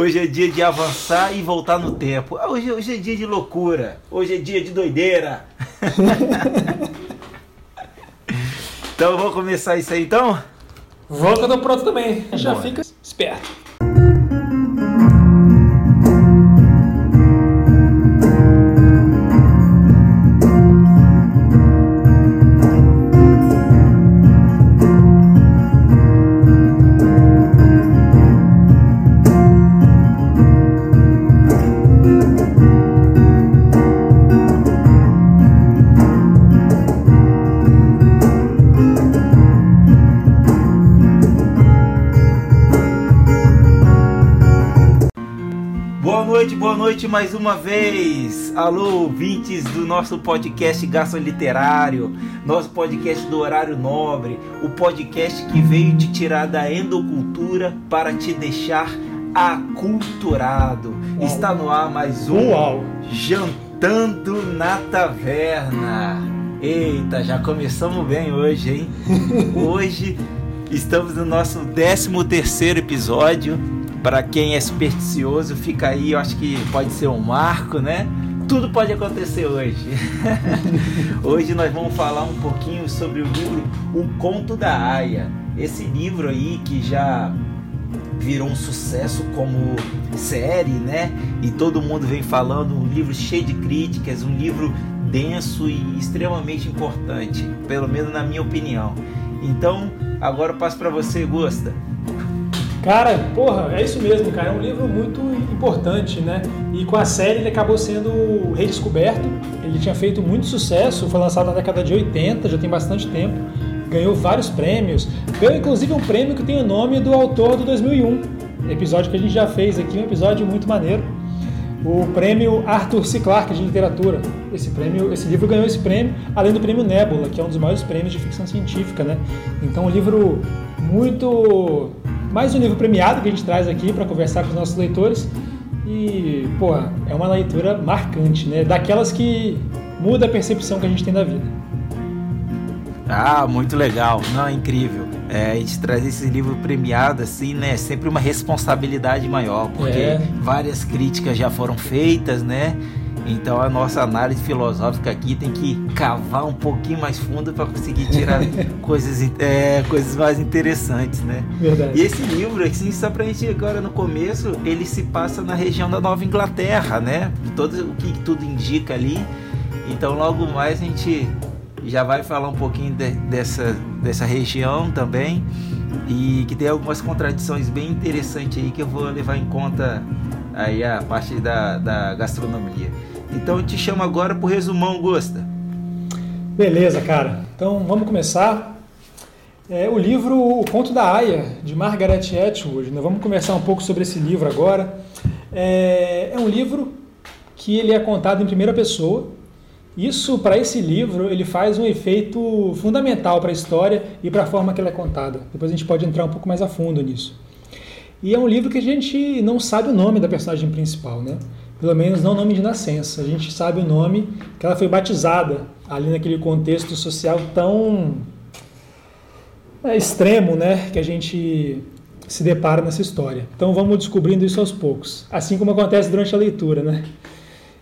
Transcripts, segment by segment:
Hoje é dia de avançar e voltar no tempo. Ah, hoje, hoje é dia de loucura. Hoje é dia de doideira. então vamos começar isso aí então? Vamos que eu tô pronto também. Já fica esperto. Mais uma vez. Alô, ouvintes do nosso podcast Gasto Literário, nosso podcast do Horário Nobre, o podcast que veio te tirar da endocultura para te deixar aculturado. Uau. Está no ar mais um Uau. Jantando na Taverna. Eita, já começamos bem hoje, hein? hoje estamos no nosso 13 terceiro episódio para quem é supersticioso, fica aí, eu acho que pode ser um marco, né? Tudo pode acontecer hoje. hoje nós vamos falar um pouquinho sobre o livro O Conto da Aya. Esse livro aí que já virou um sucesso como série, né? E todo mundo vem falando, um livro cheio de críticas, um livro denso e extremamente importante, pelo menos na minha opinião. Então, agora eu passo para você, Gusta. Cara, porra, é isso mesmo, cara. É um livro muito importante, né? E com a série ele acabou sendo redescoberto. Ele tinha feito muito sucesso, foi lançado na década de 80, já tem bastante tempo. Ganhou vários prêmios. Ganhou inclusive um prêmio que tem o nome do autor do 2001. Episódio que a gente já fez aqui, um episódio muito maneiro. O prêmio Arthur C. Clarke de literatura. Esse prêmio, esse livro ganhou esse prêmio, além do prêmio Nebula, que é um dos maiores prêmios de ficção científica, né? Então, um livro muito mais um livro premiado que a gente traz aqui para conversar com os nossos leitores. E, pô, é uma leitura marcante, né? Daquelas que muda a percepção que a gente tem da vida. Ah, muito legal. Não, é incrível. É, a gente traz esse livro premiado, assim, né? É sempre uma responsabilidade maior, porque é. várias críticas já foram feitas, né? Então a nossa análise filosófica aqui tem que cavar um pouquinho mais fundo para conseguir tirar coisas, é, coisas mais interessantes, né? Verdade. E esse livro, assim, só para a gente agora no começo, ele se passa na região da Nova Inglaterra, né? Todo o que tudo indica ali. Então logo mais a gente já vai falar um pouquinho de, dessa, dessa região também e que tem algumas contradições bem interessantes aí que eu vou levar em conta aí a parte da, da gastronomia. Então eu te chamo agora para o resumão, Gosta. Beleza, cara. Então vamos começar. É, o livro O Conto da Aya, de Margaret Atwood. Né? Vamos conversar um pouco sobre esse livro agora. É, é um livro que ele é contado em primeira pessoa. Isso, para esse livro, ele faz um efeito fundamental para a história e para a forma que ela é contada. Depois a gente pode entrar um pouco mais a fundo nisso. E é um livro que a gente não sabe o nome da personagem principal, né? pelo menos não nome de nascença. A gente sabe o nome que ela foi batizada ali naquele contexto social tão é, extremo, né, que a gente se depara nessa história. Então vamos descobrindo isso aos poucos, assim como acontece durante a leitura, né?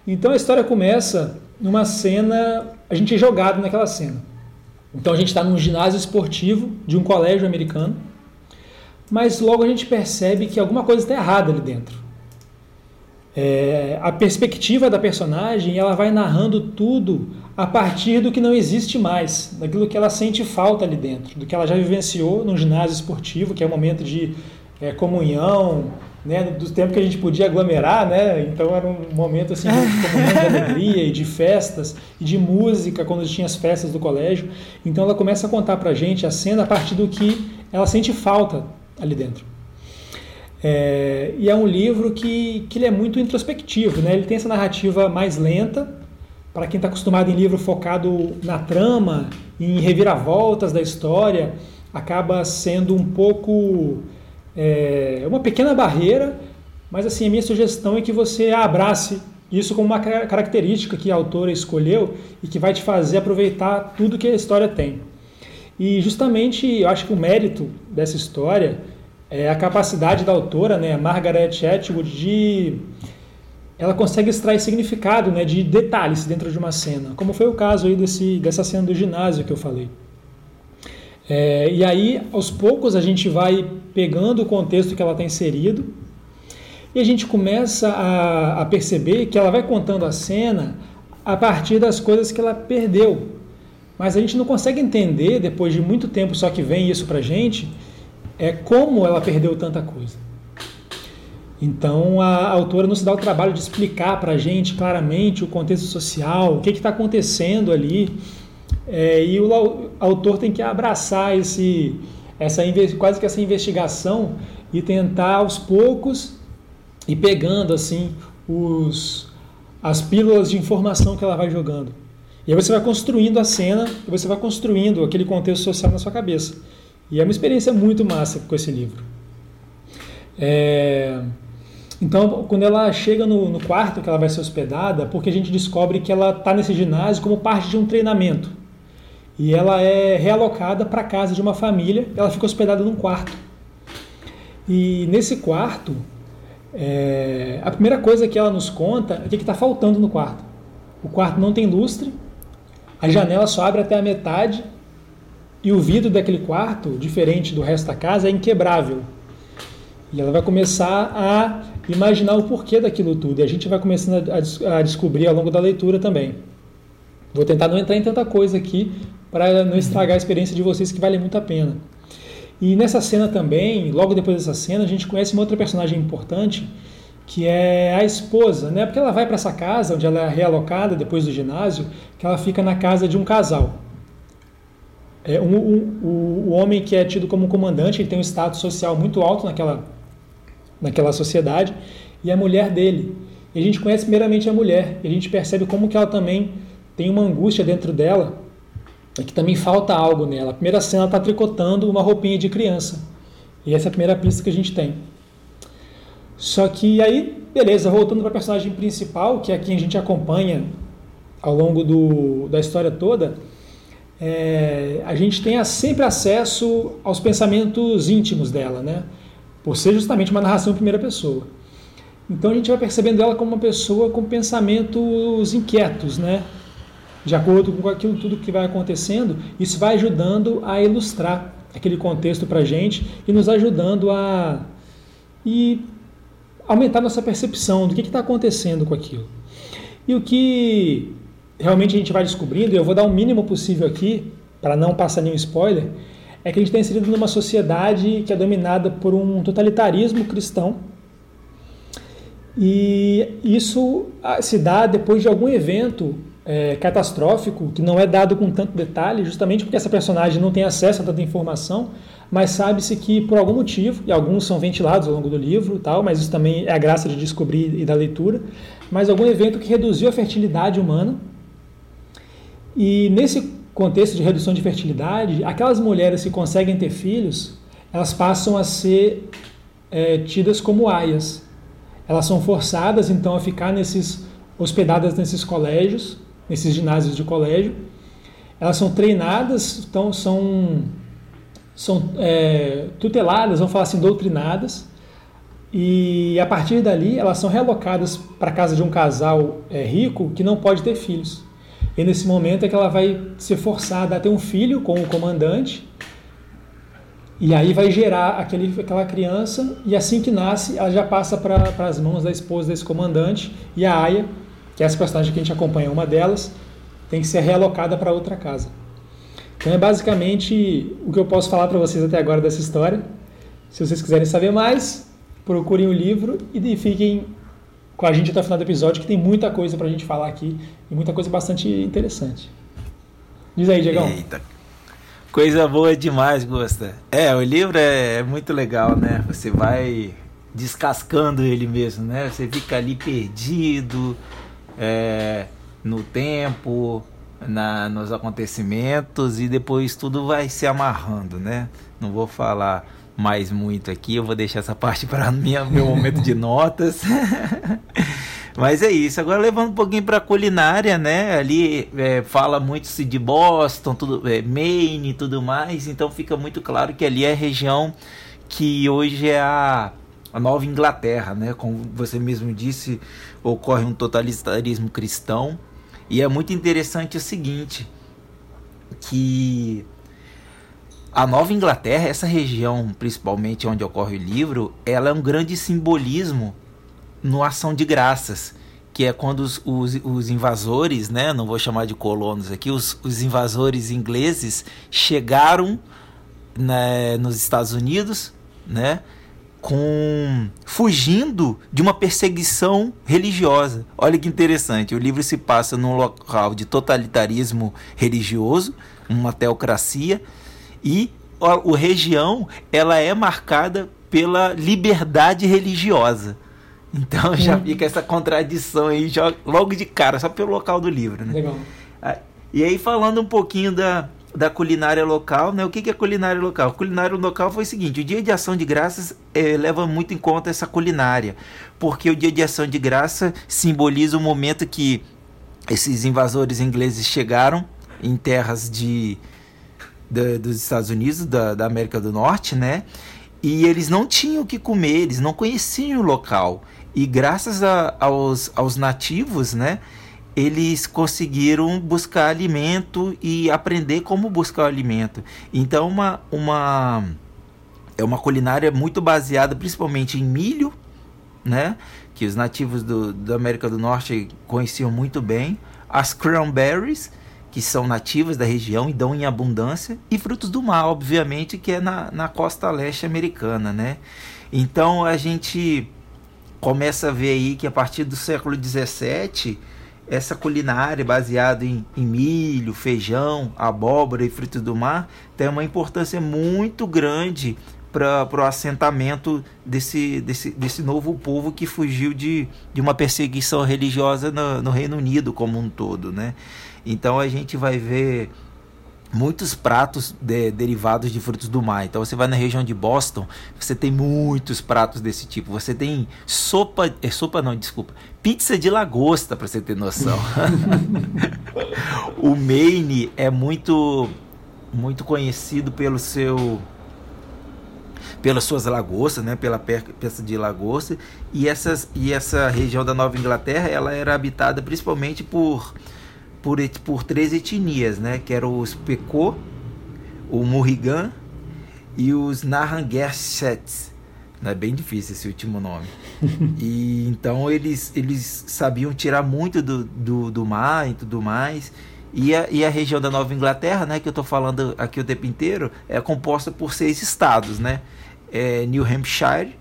Então a história começa numa cena, a gente é jogado naquela cena. Então a gente está num ginásio esportivo de um colégio americano, mas logo a gente percebe que alguma coisa está errada ali dentro. É, a perspectiva da personagem ela vai narrando tudo a partir do que não existe mais, daquilo que ela sente falta ali dentro, do que ela já vivenciou no ginásio esportivo, que é um momento de é, comunhão, né, do tempo que a gente podia aglomerar, né? Então era um momento assim de comunhão de alegria e de festas e de música quando tinha as festas do colégio. Então ela começa a contar pra gente a cena a partir do que ela sente falta ali dentro. É, e é um livro que, que ele é muito introspectivo, né? ele tem essa narrativa mais lenta, para quem está acostumado em livro focado na trama, em reviravoltas da história, acaba sendo um pouco é, uma pequena barreira, mas assim a minha sugestão é que você abrace isso como uma característica que a autora escolheu e que vai te fazer aproveitar tudo que a história tem. E justamente eu acho que o mérito dessa história é a capacidade da autora, né, Margaret Atwood, de ela consegue extrair significado, né, de detalhes dentro de uma cena, como foi o caso aí desse, dessa cena do ginásio que eu falei. É, e aí, aos poucos, a gente vai pegando o contexto que ela está inserido e a gente começa a, a perceber que ela vai contando a cena a partir das coisas que ela perdeu. Mas a gente não consegue entender, depois de muito tempo só que vem isso para gente, é como ela perdeu tanta coisa. Então a autora não se dá o trabalho de explicar para a gente claramente o contexto social, o que está acontecendo ali. É, e o autor tem que abraçar esse, essa quase que essa investigação e tentar aos poucos ir pegando assim os, as pílulas de informação que ela vai jogando. E aí você vai construindo a cena, e você vai construindo aquele contexto social na sua cabeça. E é uma experiência muito massa com esse livro. É... Então, quando ela chega no, no, quarto que ela vai ser hospedada, porque a gente descobre que ela está nesse ginásio como parte de um treinamento. E ela é realocada para a casa de uma família, ela fica hospedada num quarto. E nesse quarto, é, a primeira coisa que ela nos conta é o que está faltando no quarto. O quarto não tem lustre, a janela só abre até a metade e o vidro daquele quarto, diferente do resto da casa, é inquebrável. E ela vai começar a imaginar o porquê daquilo tudo. E a gente vai começando a, a descobrir ao longo da leitura também. Vou tentar não entrar em tanta coisa aqui para não estragar a experiência de vocês, que vale muito a pena. E nessa cena também, logo depois dessa cena, a gente conhece uma outra personagem importante, que é a esposa, né? Porque ela vai para essa casa, onde ela é realocada depois do ginásio, que ela fica na casa de um casal. É, um, um, o, o homem que é tido como comandante, ele tem um status social muito alto naquela, naquela sociedade, e a mulher dele. E a gente conhece primeiramente a mulher, e a gente percebe como que ela também tem uma angústia dentro dela, e que também falta algo nela. A primeira cena ela está tricotando uma roupinha de criança. E essa é a primeira pista que a gente tem. Só que aí, beleza, voltando para a personagem principal, que é quem a gente acompanha ao longo do, da história toda, é, a gente tem sempre acesso aos pensamentos íntimos dela, né? Por ser justamente uma narração em primeira pessoa. Então a gente vai percebendo ela como uma pessoa com pensamentos inquietos, né? De acordo com aquilo tudo que vai acontecendo, isso vai ajudando a ilustrar aquele contexto para gente e nos ajudando a e aumentar nossa percepção do que está acontecendo com aquilo. E o que realmente a gente vai descobrindo, e eu vou dar o mínimo possível aqui, para não passar nenhum spoiler, é que a gente está inserido numa sociedade que é dominada por um totalitarismo cristão. E isso ah, se dá depois de algum evento é, catastrófico, que não é dado com tanto detalhe, justamente porque essa personagem não tem acesso a tanta informação, mas sabe-se que por algum motivo, e alguns são ventilados ao longo do livro, tal, mas isso também é a graça de descobrir e da leitura, mas algum evento que reduziu a fertilidade humana e nesse contexto de redução de fertilidade, aquelas mulheres que conseguem ter filhos, elas passam a ser é, tidas como aias. Elas são forçadas então a ficar nesses hospedadas nesses colégios, nesses ginásios de colégio. Elas são treinadas, então são são é, tuteladas, vamos falar assim, doutrinadas, e a partir dali elas são relocadas para a casa de um casal é, rico que não pode ter filhos. E nesse momento é que ela vai ser forçada a ter um filho com o comandante. E aí vai gerar aquele, aquela criança, e assim que nasce, ela já passa para as mãos da esposa desse comandante, e a Aya, que é essa personagem que a gente acompanha, uma delas, tem que ser realocada para outra casa. Então é basicamente o que eu posso falar para vocês até agora dessa história. Se vocês quiserem saber mais, procurem o livro e fiquem com a gente até o final do episódio, que tem muita coisa pra gente falar aqui e muita coisa bastante interessante. Diz aí, Diegão. Eita. Coisa boa demais, Gosta. É, o livro é, é, muito legal, né? Você vai descascando ele mesmo, né? Você fica ali perdido é, no tempo, na, nos acontecimentos e depois tudo vai se amarrando, né? Não vou falar mais muito aqui, eu vou deixar essa parte para meu momento de notas. Mas é isso. Agora levando um pouquinho para culinária, né? Ali é, fala muito-se de Boston, tudo, é, Maine e tudo mais. Então fica muito claro que ali é a região que hoje é a, a Nova Inglaterra, né? Como você mesmo disse, ocorre um totalitarismo cristão. E é muito interessante o seguinte, que a Nova Inglaterra, essa região, principalmente onde ocorre o livro, ela é um grande simbolismo no Ação de Graças, que é quando os, os, os invasores, né, não vou chamar de colonos aqui, os, os invasores ingleses chegaram né, nos Estados Unidos, né, com fugindo de uma perseguição religiosa. Olha que interessante, o livro se passa num local de totalitarismo religioso, uma teocracia, e a, a região ela é marcada pela liberdade religiosa. Então já hum. fica essa contradição aí já, logo de cara, só pelo local do livro. Né? Legal. Ah, e aí falando um pouquinho da, da culinária local, né? O que, que é culinária local? Culinária local foi o seguinte: o Dia de Ação de Graças é, leva muito em conta essa culinária, porque o Dia de Ação de Graça simboliza o momento que esses invasores ingleses chegaram em terras de, de dos Estados Unidos, da, da América do Norte, né? E eles não tinham o que comer, eles não conheciam o local. E graças a, aos, aos nativos, né? Eles conseguiram buscar alimento e aprender como buscar alimento. Então, uma, uma é uma culinária muito baseada principalmente em milho, né? Que os nativos do, da América do Norte conheciam muito bem. As cranberries, que são nativas da região e dão em abundância. E frutos do mar, obviamente, que é na, na costa leste americana, né? Então, a gente começa a ver aí que a partir do século 17 essa culinária baseada em, em, milho, feijão, abóbora e frutos do mar tem uma importância muito grande para o assentamento desse, desse, desse novo povo que fugiu de, de uma perseguição religiosa no, no Reino Unido como um todo. Né? Então a gente vai ver muitos pratos de, derivados de frutos do mar. Então você vai na região de Boston, você tem muitos pratos desse tipo. Você tem sopa, é sopa não, desculpa, pizza de lagosta para você ter noção. o Maine é muito muito conhecido pelo seu pelas suas lagostas, né, pela peça de lagosta, e essas e essa região da Nova Inglaterra, ela era habitada principalmente por por, por três etnias, né? Que eram os Pecô, o Morrigan e os Narranguerchets. É bem difícil esse último nome. e então eles, eles sabiam tirar muito do, do, do mar e tudo mais. E a, e a região da Nova Inglaterra, né, que eu estou falando aqui o tempo inteiro, é composta por seis estados, né? É New Hampshire,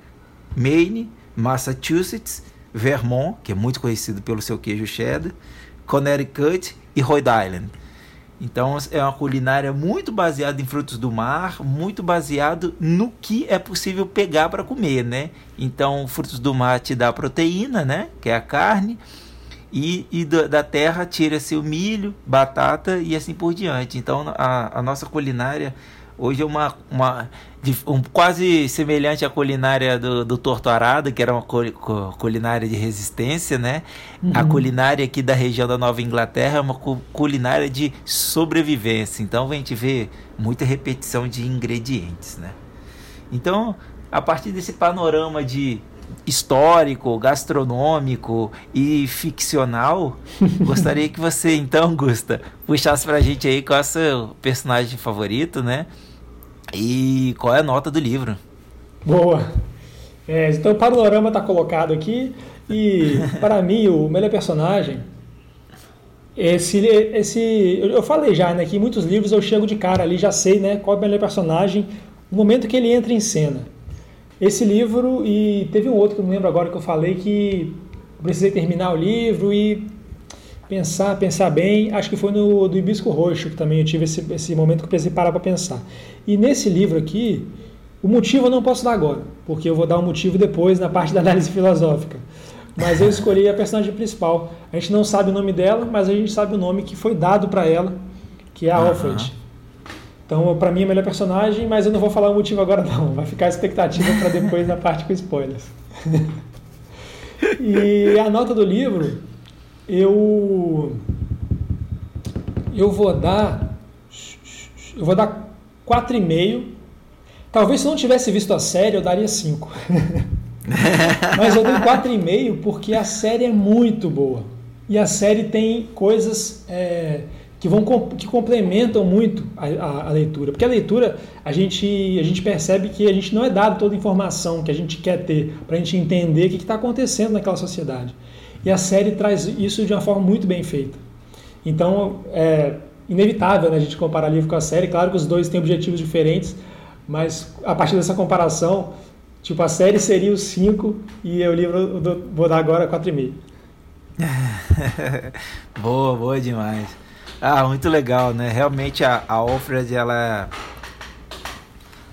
Maine, Massachusetts, Vermont, que é muito conhecido pelo seu queijo cheddar, Connecticut e Rhode Island. Então é uma culinária muito baseada em frutos do mar, muito baseado no que é possível pegar para comer, né? Então frutos do mar te dá proteína, né? Que é a carne. E, e da terra tira-se o milho, batata e assim por diante. Então a, a nossa culinária Hoje é uma, uma um, quase semelhante à culinária do, do Torto Arado, que era uma culinária de resistência, né? Uhum. A culinária aqui da região da Nova Inglaterra é uma culinária de sobrevivência. Então a gente vê muita repetição de ingredientes, né? Então, a partir desse panorama de histórico, gastronômico e ficcional, gostaria que você então, Gusta, puxasse pra gente aí qual é o seu personagem favorito, né? E qual é a nota do livro? Boa. É, então o panorama está colocado aqui e para mim o melhor personagem esse esse eu falei já né que muitos livros eu chego de cara ali já sei né qual é o melhor personagem no momento que ele entra em cena esse livro e teve um outro que eu não lembro agora que eu falei que precisei terminar o livro e pensar, pensar bem. Acho que foi no do Hibisco Roxo que também eu tive esse, esse momento que eu precisei parar para pensar. E nesse livro aqui, o motivo eu não posso dar agora, porque eu vou dar o um motivo depois na parte da análise filosófica. Mas eu escolhi a personagem principal. A gente não sabe o nome dela, mas a gente sabe o nome que foi dado para ela, que é a uhum. Alfred. Então, para mim, é a melhor personagem, mas eu não vou falar o motivo agora, não. Vai ficar a expectativa para depois na parte com spoilers. e a nota do livro, eu eu vou dar eu vou dar 4,5 Talvez se não tivesse visto a série, eu daria 5. Mas eu dei 4,5 porque a série é muito boa. E a série tem coisas é, que vão que complementam muito a, a, a, leitura. Porque a leitura, a gente, a gente percebe que a gente não é dado toda a informação que a gente quer ter para a gente entender o que está acontecendo naquela sociedade. E a série traz isso de uma forma muito bem feita. Então, é inevitável né, a gente comparar livro com a série. Claro que os dois têm objetivos diferentes, mas a partir dessa comparação, tipo, a série seria o 5 e o livro eu vou dar agora 4,5. boa, boa demais. Ah, muito legal, né? Realmente a, a Alfred, ela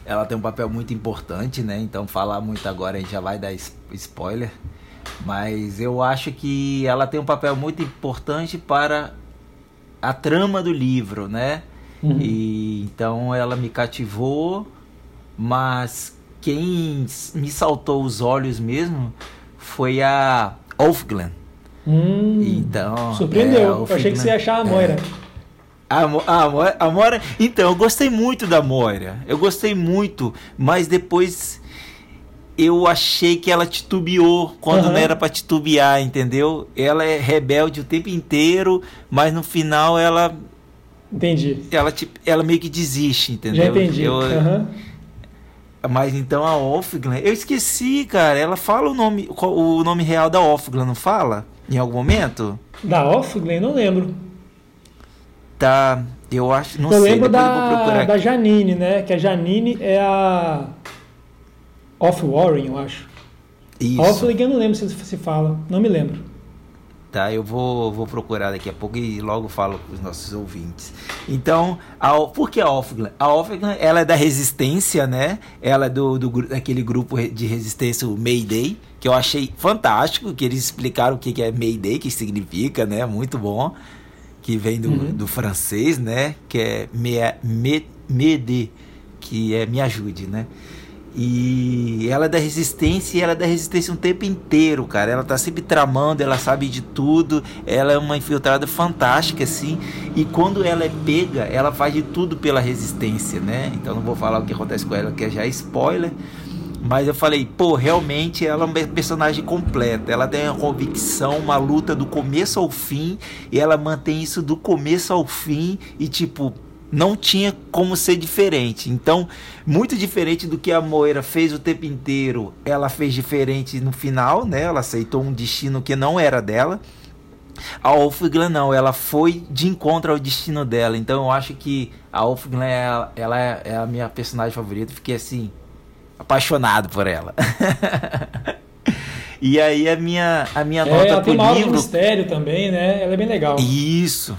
ela tem um papel muito importante, né? Então falar muito agora a gente já vai dar spoiler. Mas eu acho que ela tem um papel muito importante para a trama do livro, né? Uhum. E então ela me cativou, mas quem me saltou os olhos mesmo foi a Wolfglen. Hum, então, surpreendeu. É, eu achei que você ia achar a. Moira. É. A, a, a Moira. Então, eu gostei muito da Moira. Eu gostei muito, mas depois eu achei que ela titubeou quando uhum. não era para titubear, entendeu? Ela é rebelde o tempo inteiro, mas no final ela. Entendi. Ela, ela meio que desiste, entendeu? Já entendi. Eu, uhum. Mas então a Offglen, eu esqueci, cara. Ela fala o nome, o nome real da Offglen, não fala? Em algum momento? Da Offglen? Não lembro. Tá, eu acho, não eu sei. Eu lembro da, da Janine, né? Que a Janine é a Off Warren, eu acho. Isso. Offling eu não lembro se se fala, não me lembro. Tá, eu vou, vou procurar daqui a pouco e logo falo para os nossos ouvintes. Então, a, por que a Offglen? A Offglen, ela é da resistência, né? Ela é do, do, daquele grupo de resistência, o Mayday, que eu achei fantástico, que eles explicaram o que é Mayday, que significa, né? Muito bom. Que vem do, uhum. do francês, né? Que é me, me, me que é me ajude, né? E ela é da resistência e ela é da resistência um tempo inteiro, cara. Ela tá sempre tramando, ela sabe de tudo. Ela é uma infiltrada fantástica, assim. E quando ela é pega, ela faz de tudo pela resistência, né? Então não vou falar o que acontece com ela, que já é spoiler. Mas eu falei, pô, realmente ela é uma personagem completa. Ela tem uma convicção, uma luta do começo ao fim. E ela mantém isso do começo ao fim. E tipo, não tinha como ser diferente. Então, muito diferente do que a Moira fez o tempo inteiro, ela fez diferente no final, né? Ela aceitou um destino que não era dela. A Wolfglen não, ela foi de encontro ao destino dela. Então eu acho que a Wolfglen é, ela é, é a minha personagem favorita. Fiquei assim apaixonado por ela. e aí a minha a minha é, nota ela tem livro. mistério também, né? Ela é bem legal. Isso.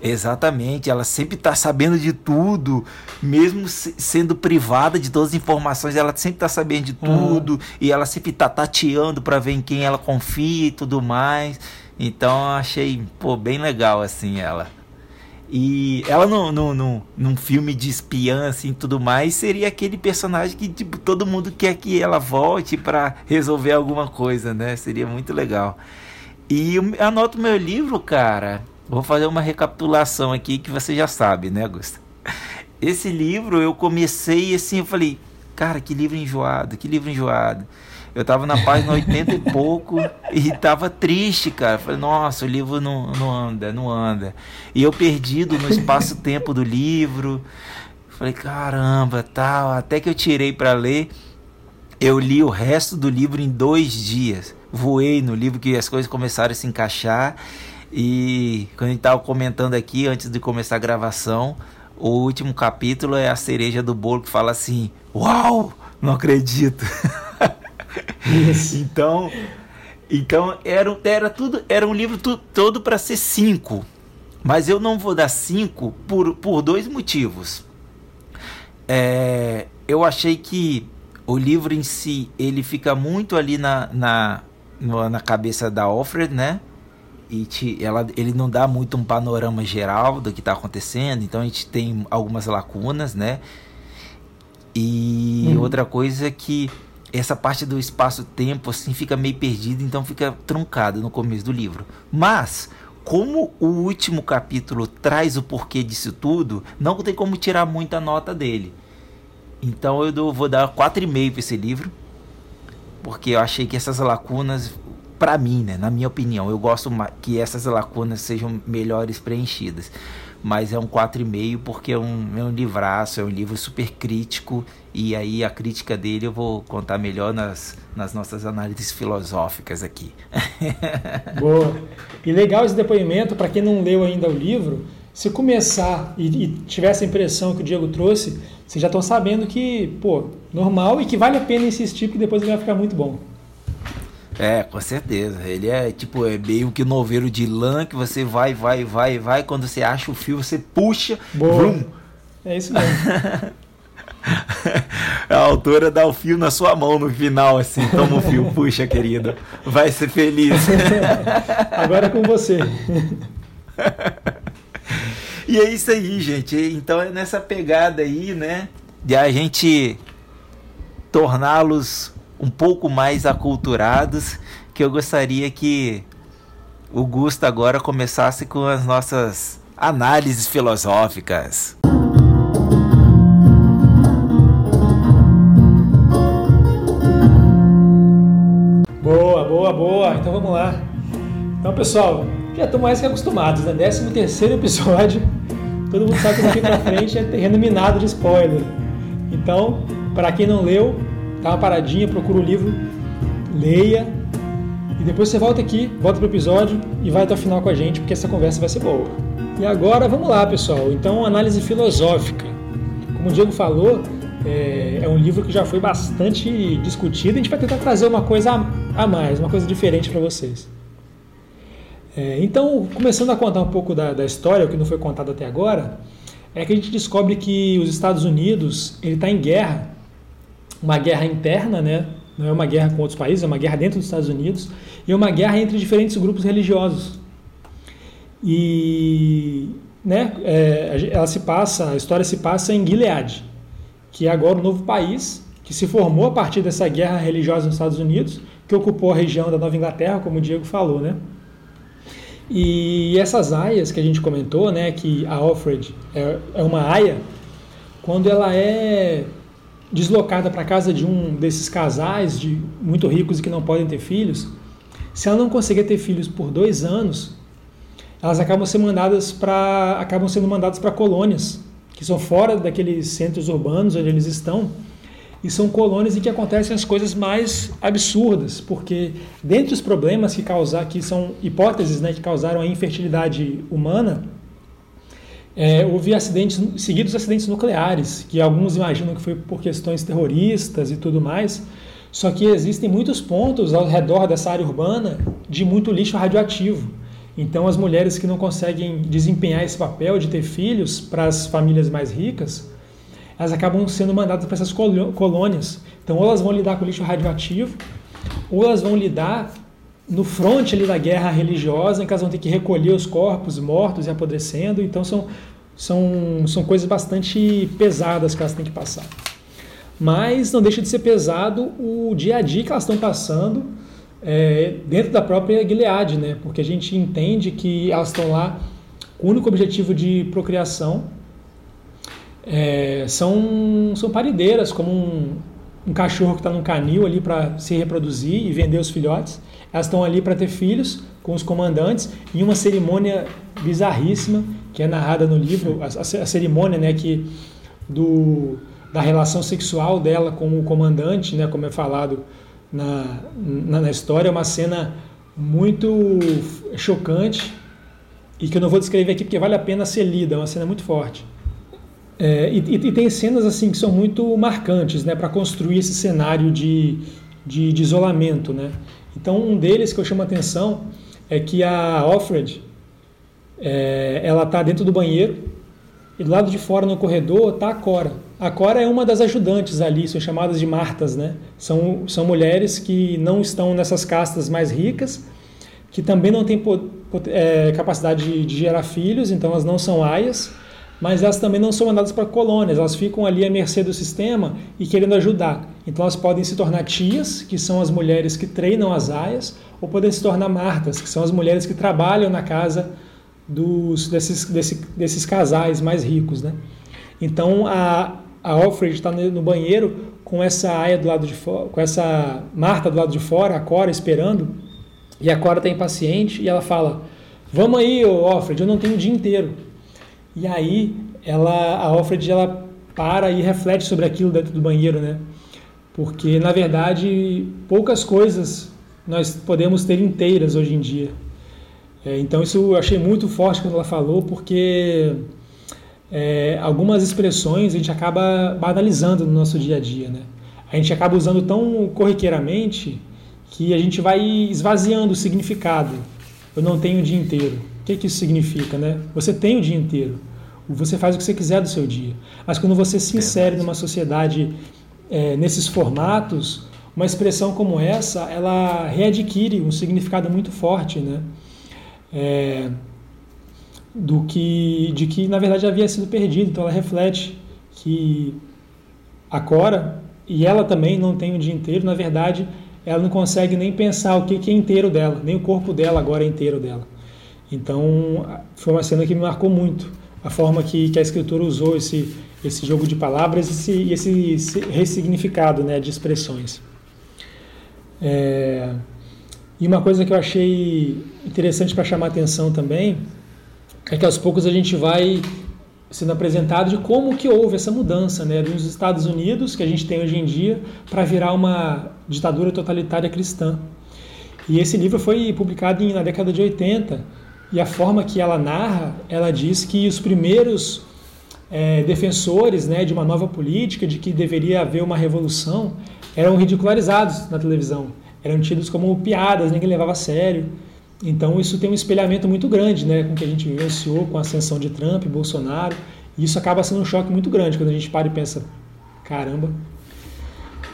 Exatamente, ela sempre está sabendo de tudo, mesmo sendo privada de todas as informações, ela sempre está sabendo de tudo e ela sempre está tateando para ver em quem ela confia e tudo mais. Então achei pô, bem legal assim ela. E ela no, no, no, num filme de espiã assim tudo mais seria aquele personagem que tipo, todo mundo quer que ela volte para resolver alguma coisa, né? Seria muito legal. E eu anoto meu livro, cara Vou fazer uma recapitulação aqui que você já sabe, né, Augusto? Esse livro eu comecei assim, eu falei, cara, que livro enjoado, que livro enjoado. Eu tava na página 80 e pouco e tava triste, cara. falei, nossa, o livro não, não anda, não anda. E eu perdido no espaço-tempo do livro. Falei, caramba, tal. Até que eu tirei para ler. Eu li o resto do livro em dois dias. Voei no livro que as coisas começaram a se encaixar. E quando a gente estava comentando aqui, antes de começar a gravação, o último capítulo é a cereja do bolo que fala assim: Uau! Não acredito! então, então era, era tudo, era um livro tu, todo para ser cinco. Mas eu não vou dar cinco por, por dois motivos. É, eu achei que o livro em si ele fica muito ali na, na, na cabeça da Alfred, né? E te, ela, ele não dá muito um panorama geral do que está acontecendo, então a gente tem algumas lacunas, né? E uhum. outra coisa é que essa parte do espaço-tempo assim fica meio perdida, então fica truncada no começo do livro. Mas como o último capítulo traz o porquê disso tudo, não tem como tirar muita nota dele. Então eu dou, vou dar 4,5 para esse livro, porque eu achei que essas lacunas, para mim, né, na minha opinião, eu gosto que essas lacunas sejam melhores preenchidas. Mas é um 4,5 porque é um, é um livraço, é um livro super crítico e aí a crítica dele eu vou contar melhor nas, nas nossas análises filosóficas aqui. Boa. E legal esse depoimento, para quem não leu ainda o livro, se começar e, e tiver essa impressão que o Diego trouxe, vocês já estão sabendo que, pô, normal e que vale a pena insistir, porque depois ele vai ficar muito bom. É, com certeza. Ele é tipo, é meio que novelo de lã que você vai, vai, vai, vai. Quando você acha o fio, você puxa. Boa. É isso mesmo. A autora dá o fio na sua mão no final, assim. Toma o fio, puxa, querida. Vai ser feliz. Agora é com você. E é isso aí, gente. Então é nessa pegada aí, né? De a gente torná-los um pouco mais aculturados, que eu gostaria que o Gusto agora começasse com as nossas análises filosóficas. Boa, boa, boa. Então vamos lá. Então, pessoal, já estão mais que acostumados, né? 13 terceiro episódio, todo mundo sabe que daqui pra frente é terreno minado de spoiler. Então, para quem não leu, dá uma paradinha, procura o livro, leia e depois você volta aqui, volta pro episódio e vai até o final com a gente, porque essa conversa vai ser boa. E agora vamos lá, pessoal. Então, análise filosófica. Como o Diego falou, é, é um livro que já foi bastante discutido. A gente vai tentar trazer uma coisa a, a mais, uma coisa diferente para vocês. É, então, começando a contar um pouco da, da história, o que não foi contado até agora, é que a gente descobre que os Estados Unidos ele está em guerra uma guerra interna, né? não é uma guerra com outros países, é uma guerra dentro dos Estados Unidos, e uma guerra entre diferentes grupos religiosos. E né, é, ela se passa, a história se passa em Gilead, que é agora o novo país que se formou a partir dessa guerra religiosa nos Estados Unidos, que ocupou a região da Nova Inglaterra, como o Diego falou, né? E essas aias que a gente comentou, né, que a Alfred é, é uma aia, quando ela é deslocada para casa de um desses casais de muito ricos e que não podem ter filhos, se ela não conseguir ter filhos por dois anos, elas acabam sendo mandadas para acabam sendo mandadas para colônias que são fora daqueles centros urbanos onde eles estão e são colônias em que acontecem as coisas mais absurdas, porque dentre os problemas que causar que são hipóteses, né, que causaram a infertilidade humana, é, houve acidentes, seguidos acidentes nucleares, que alguns imaginam que foi por questões terroristas e tudo mais. Só que existem muitos pontos ao redor dessa área urbana de muito lixo radioativo. Então, as mulheres que não conseguem desempenhar esse papel de ter filhos para as famílias mais ricas, elas acabam sendo mandadas para essas colônias. Então, ou elas vão lidar com lixo radioativo, ou elas vão lidar no fronte ali da guerra religiosa, em que elas vão ter que recolher os corpos mortos e apodrecendo. Então são, são, são coisas bastante pesadas que elas têm que passar. Mas não deixa de ser pesado o dia a dia que elas estão passando é, dentro da própria Gilead, né? porque a gente entende que elas estão lá com o único objetivo de procriação. É, são, são parideiras, como um, um cachorro que está num canil ali para se reproduzir e vender os filhotes. Elas estão ali para ter filhos com os comandantes em uma cerimônia bizarríssima que é narrada no livro, a, a, cerimônia, né, que do da relação sexual dela com o comandante, né, como é falado na, na, na história, é uma cena muito chocante e que eu não vou descrever aqui porque vale a pena ser lida, é uma cena muito forte. É, e, e, tem cenas assim que são muito marcantes, né, para construir esse cenário de, de, de, isolamento, né. Então um deles que eu chamo a atenção é que a Alfred, é, ela está dentro do banheiro e do lado de fora no corredor está a Cora. A Cora é uma das ajudantes ali, são chamadas de Martas, né? São, são mulheres que não estão nessas castas mais ricas, que também não têm é, capacidade de, de gerar filhos, então elas não são aias mas elas também não são mandadas para colônias, elas ficam ali à mercê do sistema e querendo ajudar. Então elas podem se tornar tias, que são as mulheres que treinam as aias, ou podem se tornar martas, que são as mulheres que trabalham na casa dos, desses, desse, desses casais mais ricos. Né? Então a, a Alfred está no banheiro com essa Aya do lado de fora, com essa Marta do lado de fora, a Cora esperando, e a Cora está impaciente e ela fala: Vamos aí, Alfred, eu não tenho o dia inteiro. E aí ela, a Alfred ela para e reflete sobre aquilo dentro do banheiro, né? Porque na verdade poucas coisas nós podemos ter inteiras hoje em dia. É, então isso eu achei muito forte quando ela falou, porque é, algumas expressões a gente acaba banalizando no nosso dia a dia, né? A gente acaba usando tão corriqueiramente que a gente vai esvaziando o significado. Eu não tenho o dia inteiro. O que, que isso significa, né? Você tem o dia inteiro. Você faz o que você quiser do seu dia. Mas quando você se insere numa sociedade é, nesses formatos, uma expressão como essa, ela readquire um significado muito forte, né? É, do que de que na verdade havia sido perdido. Então ela reflete que a Cora e ela também não tem o dia inteiro. Na verdade, ela não consegue nem pensar o que é inteiro dela, nem o corpo dela agora é inteiro dela. Então foi uma cena que me marcou muito a forma que, que a escritura usou esse esse jogo de palavras e esse, esse, ressignificado né, de expressões. É, e uma coisa que eu achei interessante para chamar atenção também é que aos poucos a gente vai sendo apresentado de como que houve essa mudança né, dos Estados Unidos, que a gente tem hoje em dia, para virar uma ditadura totalitária cristã. E esse livro foi publicado na década de 80, e a forma que ela narra, ela diz que os primeiros é, defensores né, de uma nova política, de que deveria haver uma revolução, eram ridicularizados na televisão, eram tidos como piadas, ninguém levava a sério. Então isso tem um espelhamento muito grande, né, com o que a gente vivenciou com a ascensão de Trump, Bolsonaro, e isso acaba sendo um choque muito grande quando a gente para e pensa, caramba,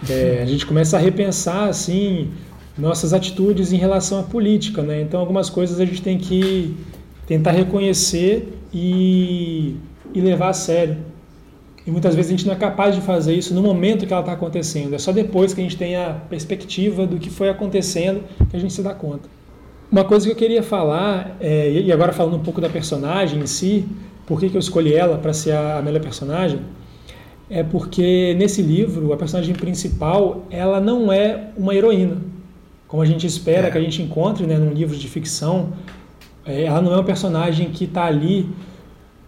é, a gente começa a repensar assim nossas atitudes em relação à política, né? Então algumas coisas a gente tem que tentar reconhecer e, e levar a sério. E muitas vezes a gente não é capaz de fazer isso no momento que ela está acontecendo. É só depois que a gente tem a perspectiva do que foi acontecendo que a gente se dá conta. Uma coisa que eu queria falar, é, e agora falando um pouco da personagem em si, por que, que eu escolhi ela para ser a, a melhor personagem, é porque nesse livro a personagem principal ela não é uma heroína, como a gente espera é. que a gente encontre né, num livro de ficção. É, ela não é um personagem que está ali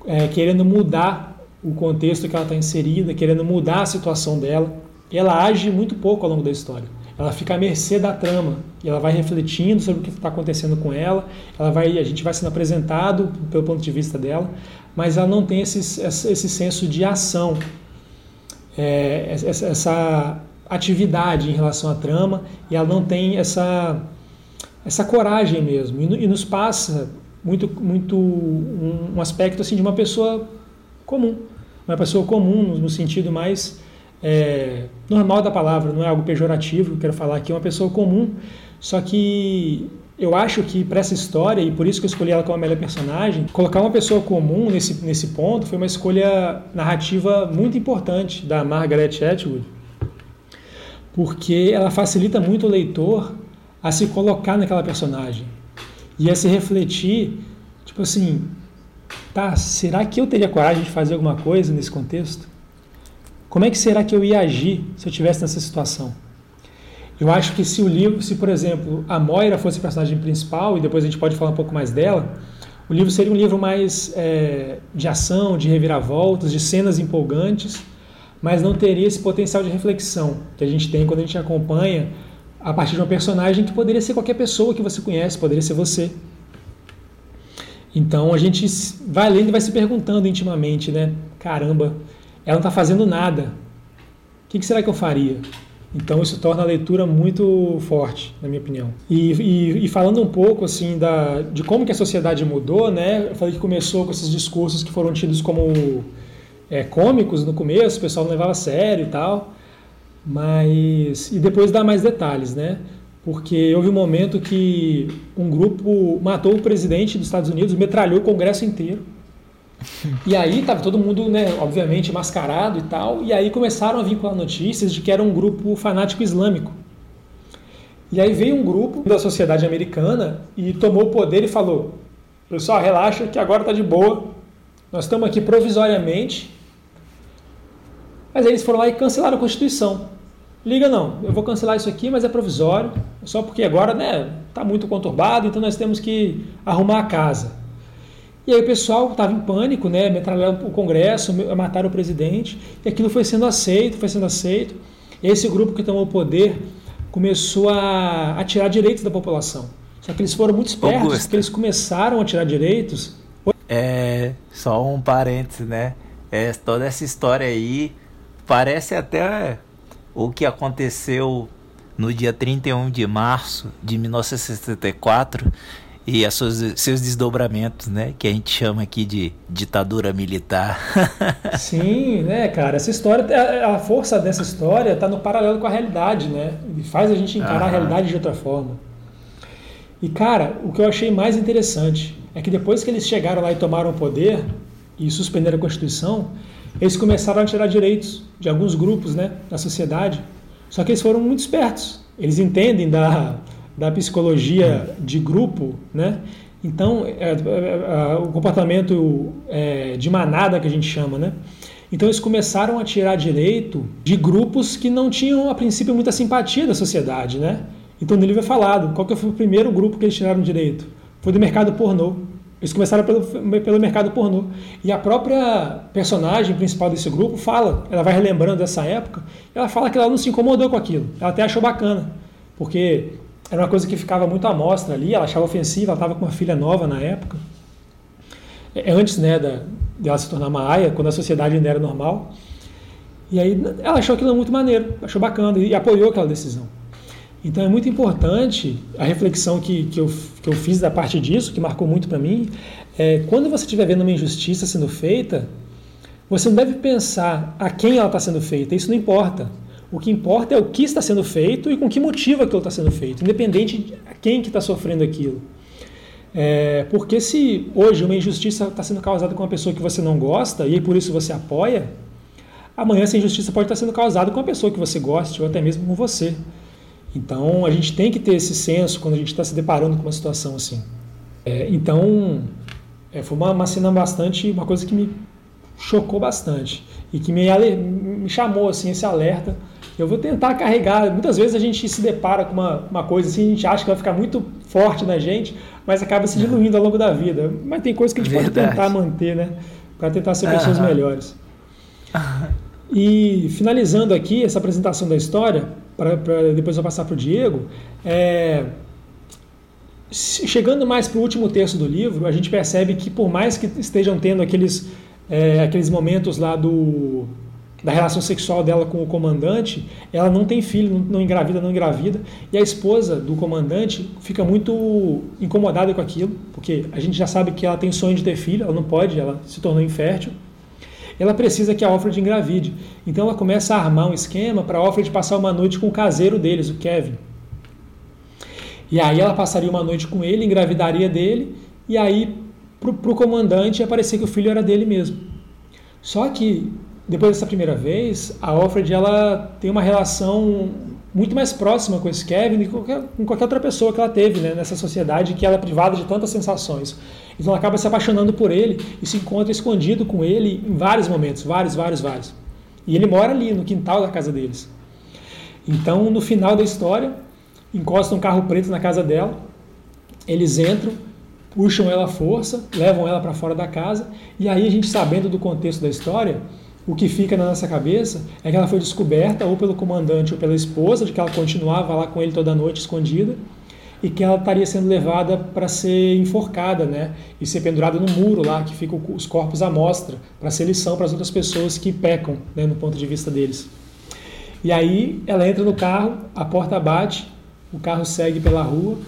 é, querendo mudar o contexto que ela está inserida, querendo mudar a situação dela. Ela age muito pouco ao longo da história ela fica à mercê da trama e ela vai refletindo sobre o que está acontecendo com ela. Ela vai, a gente vai sendo apresentado pelo ponto de vista dela, mas ela não tem esse, esse senso de ação, é, essa, essa atividade em relação à trama e ela não tem essa essa coragem mesmo. E, e nos passa muito muito um, um, aspecto assim de uma pessoa comum, uma pessoa comum no sentido mais é, normal da palavra, não é algo pejorativo, quero falar aqui, é uma pessoa comum, só que eu acho que para essa história, e por isso que eu escolhi ela como a melhor personagem, colocar uma pessoa comum nesse, nesse ponto foi uma escolha narrativa muito importante da Margaret Atwood, porque ela facilita muito o leitor a se colocar naquela personagem e a se refletir, tipo assim, tá, será que eu teria coragem de fazer alguma coisa nesse contexto? Como é que será que eu ia agir se eu estivesse nessa situação? Eu acho que se o livro, se por exemplo a Moira fosse a personagem principal, e depois a gente pode falar um pouco mais dela, o livro seria um livro mais é, de ação, de reviravoltas, de cenas empolgantes, mas não teria esse potencial de reflexão que a gente tem quando a gente acompanha a partir de uma personagem que poderia ser qualquer pessoa que você conhece, poderia ser você. Então a gente vai lendo e vai se perguntando intimamente, né? Caramba, ela não está fazendo nada. O que, que, será que eu faria? Então isso torna a leitura muito forte, na minha opinião. E, e, e, falando um pouco assim da, de como que a sociedade mudou, né? Eu falei que começou com esses discursos que foram tidos como é, cômicos no começo, o pessoal não levava a sério e tal, mas e depois dá mais detalhes, né? Porque houve um momento que um grupo matou o presidente dos Estados Unidos, metralhou o Congresso inteiro e aí estava todo mundo, né, obviamente, mascarado e tal, e aí começaram a vincular notícias de que era um grupo fanático islâmico. E aí veio um grupo da sociedade americana e tomou o poder e falou: pessoal, relaxa que agora está de boa, nós estamos aqui provisoriamente. Mas aí eles foram lá e cancelaram a Constituição. Liga não, eu vou cancelar isso aqui, mas é provisório, só porque agora né, está muito conturbado, então nós temos que arrumar a casa. E aí o pessoal estava em pânico, né, metralhando o Congresso, mataram o presidente, e aquilo foi sendo aceito, foi sendo aceito. Esse grupo que tomou o poder começou a, a tirar direitos da população. Só que eles foram muito espertos, Augusta. porque eles começaram a tirar direitos. É, só um parênteses, né? É, toda essa história aí parece até o que aconteceu no dia 31 de março de 1964 e as suas, seus desdobramentos, né? Que a gente chama aqui de ditadura militar. Sim, né, cara? Essa história, a, força dessa história está no paralelo com a realidade, né? E faz a gente encarar a realidade de outra forma. E, cara, o que eu achei mais interessante é que depois que eles chegaram lá e tomaram o poder e suspenderam a Constituição, eles começaram a tirar direitos de alguns grupos né, da sociedade. Só que eles foram muito espertos. Eles entendem da, da psicologia de grupo, né? Então, é, é, é, o comportamento é, de manada que a gente chama, né? Então, eles começaram a tirar direito de grupos que não tinham, a princípio, muita simpatia da sociedade, né? Então, no livro é falado, qual que foi o primeiro grupo que eles tiraram direito? Foi do mercado pornô. Eles começaram pelo, pelo mercado pornô. E a própria personagem principal desse grupo fala, ela vai relembrando dessa época, ela fala que ela não se incomodou com aquilo. Ela até achou bacana, porque era uma coisa que ficava muito à mostra ali, ela achava ofensiva, ela estava com uma filha nova na época. É, antes né, da, dela se tornar uma aia, quando a sociedade ainda era normal. E aí ela achou aquilo muito maneiro, achou bacana e apoiou aquela decisão. Então é muito importante a reflexão que, que, eu, que eu fiz da parte disso, que marcou muito para mim, é quando você estiver vendo uma injustiça sendo feita, você não deve pensar a quem ela está sendo feita, isso não importa. O que importa é o que está sendo feito e com que motivo aquilo está sendo feito, independente de quem que está sofrendo aquilo. É, porque se hoje uma injustiça está sendo causada com uma pessoa que você não gosta e por isso você apoia, amanhã essa injustiça pode estar sendo causada com uma pessoa que você gosta ou até mesmo com você. Então a gente tem que ter esse senso quando a gente está se deparando com uma situação assim. É, então é, foi uma, uma cena bastante, uma coisa que me chocou bastante e que me, me chamou assim esse alerta. Eu vou tentar carregar. Muitas vezes a gente se depara com uma, uma coisa assim, a gente acha que vai ficar muito forte na gente, mas acaba se diluindo ao longo da vida. Mas tem coisas que a gente Verdade. pode tentar manter, né? Para tentar ser pessoas melhores. E finalizando aqui essa apresentação da história, para depois eu passar para o Diego, é, chegando mais para o último terço do livro, a gente percebe que por mais que estejam tendo aqueles, é, aqueles momentos lá do, da relação sexual dela com o comandante, ela não tem filho, não, não engravida, não engravida, e a esposa do comandante fica muito incomodada com aquilo, porque a gente já sabe que ela tem sonho de ter filho, ela não pode, ela se tornou infértil, ela precisa que a Alfred engravide. Então ela começa a armar um esquema para a Alfred passar uma noite com o caseiro deles, o Kevin. E aí ela passaria uma noite com ele, engravidaria dele, e aí para o comandante ia parecer que o filho era dele mesmo. Só que depois dessa primeira vez, a Alfred ela tem uma relação muito mais próxima com esse Kevin do que com qualquer outra pessoa que ela teve né, nessa sociedade que ela é privada de tantas sensações. Então ela acaba se apaixonando por ele e se encontra escondido com ele em vários momentos, vários, vários, vários. E ele mora ali no quintal da casa deles. Então, no final da história, encosta um carro preto na casa dela, eles entram, puxam ela à força, levam ela para fora da casa, e aí a gente sabendo do contexto da história, o que fica na nossa cabeça é que ela foi descoberta ou pelo comandante ou pela esposa, de que ela continuava lá com ele toda noite escondida, e que ela estaria sendo levada para ser enforcada, né? E ser pendurada no muro lá, que ficam os corpos à mostra, para ser lição para as outras pessoas que pecam, né, no ponto de vista deles. E aí ela entra no carro, a porta bate, o carro segue pela rua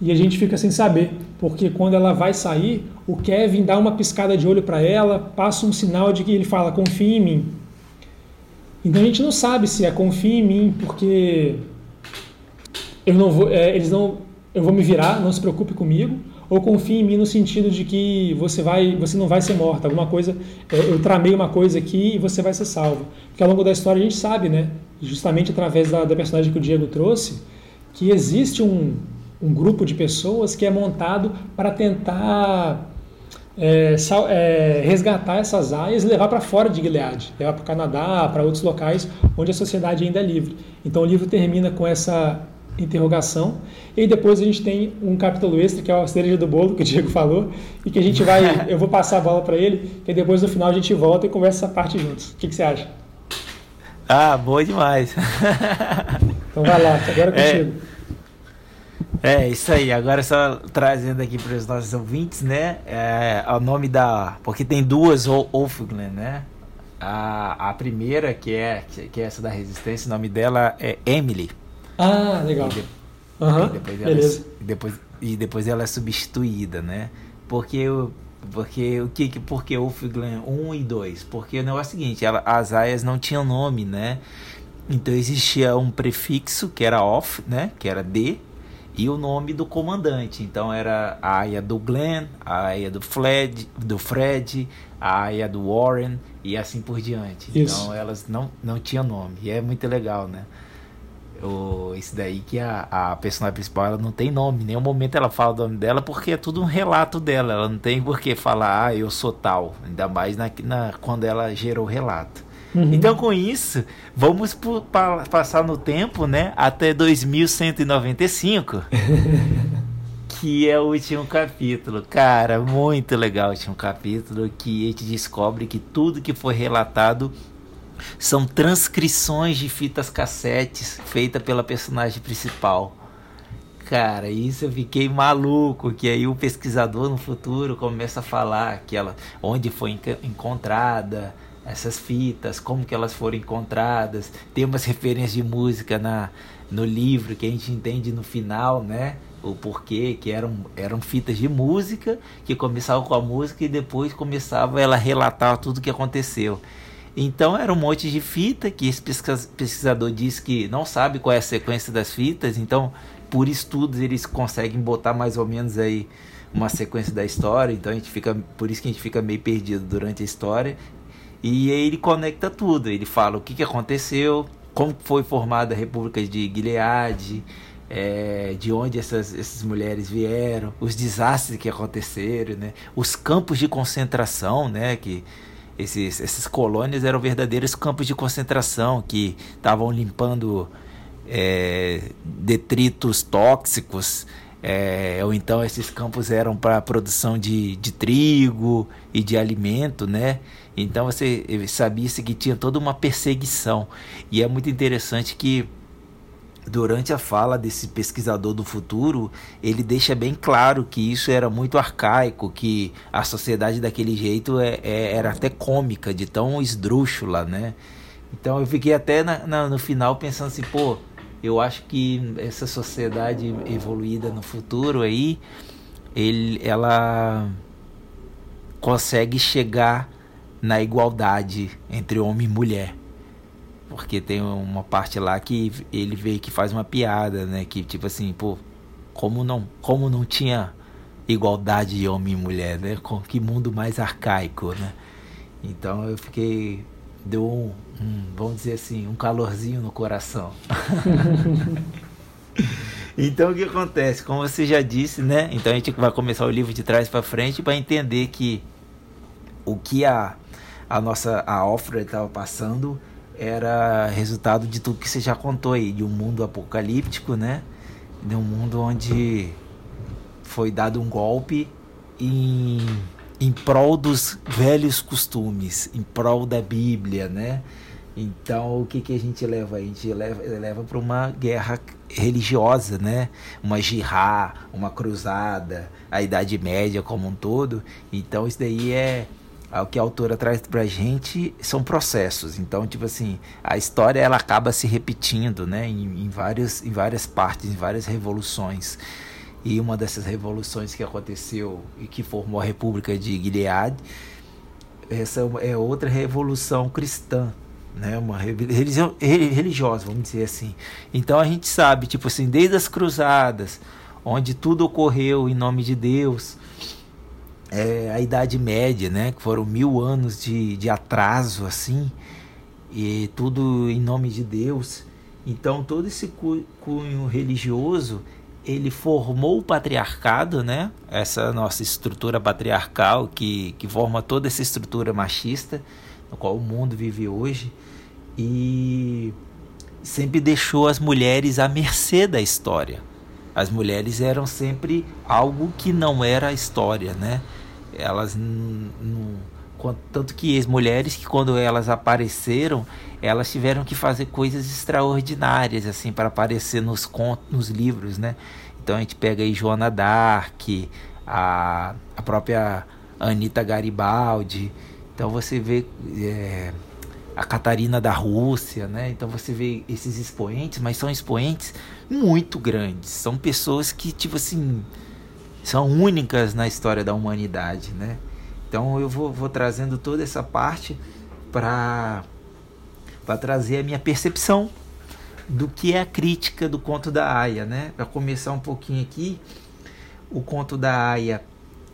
e a gente fica sem saber, porque quando ela vai sair, o Kevin dá uma piscada de olho para ela, passa um sinal de que ele fala: confie em mim. Então a gente não sabe se é confie em mim, porque eu não vou, é, eles não, eu vou me virar, não se preocupe comigo, ou confie em mim no sentido de que você vai, você não vai ser morta, alguma coisa, é, eu tramei uma coisa aqui e você vai ser salva. Porque ao longo da história a gente sabe, né, justamente através da, da personagem que o Diego trouxe, que existe um, um grupo de pessoas que é montado para tentar é, é, resgatar essas aias e levar para fora de Gilead, levar para o Canadá, para outros locais onde a sociedade ainda é livre. Então o livro termina com essa interrogação e depois a gente tem um capítulo extra que é a cereja do bolo que o Diego falou e que a gente vai, eu vou passar a bola para ele, e depois no final a gente volta e conversa essa parte juntos. O que, que você acha? Ah, boa demais. então vai lá, agora é contigo. É... É, isso aí. Agora só trazendo aqui para os nossos ouvintes, né? É, o nome da. Porque tem duas Wolfglen, né? A, a primeira, que é, que é essa da resistência, o nome dela é Emily. Ah, legal. E, de, uhum, e depois beleza. Ela, e, depois, e depois ela é substituída, né? Porque o. Porque o que porque Wolfglen 1 e 2? Porque o negócio é o seguinte, ela, as aias não tinham nome, né? Então existia um prefixo que era off, né? Que era D, e o nome do comandante. Então era a aia do Glenn, a aia do Fred, do Fred, a aia do Warren e assim por diante. Isso. Então elas não, não tinham nome. E é muito legal, né? O, isso daí que a, a personagem principal ela não tem nome, em nenhum momento ela fala o nome dela porque é tudo um relato dela, ela não tem por que falar, ah, eu sou tal, ainda mais na, na, quando ela gerou o relato. Uhum. Então, com isso, vamos pa passar no tempo, né? Até 2195. que é o último capítulo. Cara, muito legal o último capítulo. Que a gente descobre que tudo que foi relatado são transcrições de fitas cassetes feitas pela personagem principal. Cara, isso eu fiquei maluco. Que aí o pesquisador no futuro começa a falar que ela, onde foi encontrada essas fitas, como que elas foram encontradas. Tem umas referências de música na, no livro que a gente entende no final, né? O porquê, que eram, eram fitas de música, que começavam com a música e depois começava ela a relatar tudo o que aconteceu. Então era um monte de fita que esse pesquisador diz que não sabe qual é a sequência das fitas, então por estudos eles conseguem botar mais ou menos aí uma sequência da história, então a gente fica, por isso que a gente fica meio perdido durante a história e aí ele conecta tudo. Ele fala o que, que aconteceu, como foi formada a República de Gilead, é, de onde essas, essas mulheres vieram, os desastres que aconteceram, né? os campos de concentração, né? que esses, essas colônias eram verdadeiros campos de concentração que estavam limpando é, detritos tóxicos. É, ou então esses campos eram para produção de, de trigo e de alimento, né? Então você sabia que tinha toda uma perseguição. E é muito interessante que durante a fala desse pesquisador do futuro, ele deixa bem claro que isso era muito arcaico, que a sociedade daquele jeito é, é, era até cômica, de tão esdrúxula, né? Então eu fiquei até na, na, no final pensando assim, pô, eu acho que essa sociedade evoluída no futuro aí, ele, ela consegue chegar na igualdade entre homem e mulher. Porque tem uma parte lá que ele vê que faz uma piada, né? Que tipo assim, pô, como não, como não tinha igualdade de homem e mulher, né? Com que mundo mais arcaico, né? Então eu fiquei deu um, um vamos dizer assim, um calorzinho no coração. então o que acontece? Como você já disse, né? Então a gente vai começar o livro de trás para frente para entender que o que a a nossa a Offred estava passando era resultado de tudo que você já contou aí, de um mundo apocalíptico, né? De um mundo onde foi dado um golpe em, em prol dos velhos costumes, em prol da Bíblia, né? Então, o que, que a gente leva? A gente leva, leva para uma guerra religiosa, né? Uma jihá, uma cruzada, a Idade Média como um todo. Então, isso daí é o que a autora traz pra gente são processos. Então, tipo assim, a história ela acaba se repetindo, né, em, em, várias, em várias partes, em várias revoluções. E uma dessas revoluções que aconteceu e que formou a República de Gilead, essa é outra revolução cristã, né, uma religião religiosa, vamos dizer assim. Então a gente sabe, tipo assim, desde as cruzadas, onde tudo ocorreu em nome de Deus, é, a Idade Média, né? Que foram mil anos de, de atraso, assim, e tudo em nome de Deus. Então todo esse cunho religioso ele formou o patriarcado, né? Essa nossa estrutura patriarcal que, que forma toda essa estrutura machista no qual o mundo vive hoje e sempre deixou as mulheres à mercê da história. As mulheres eram sempre algo que não era a história, né? Elas tanto que as mulheres que quando elas apareceram, elas tiveram que fazer coisas extraordinárias assim para aparecer nos contos, nos livros, né? Então a gente pega aí Joana Dark, a, a própria Anita Garibaldi. Então você vê é, a Catarina da Rússia, né? Então você vê esses expoentes, mas são expoentes muito grandes. São pessoas que tipo assim são únicas na história da humanidade, né? Então eu vou, vou trazendo toda essa parte para trazer a minha percepção do que é a crítica do conto da Aya, né? Para começar um pouquinho aqui, o conto da Aya,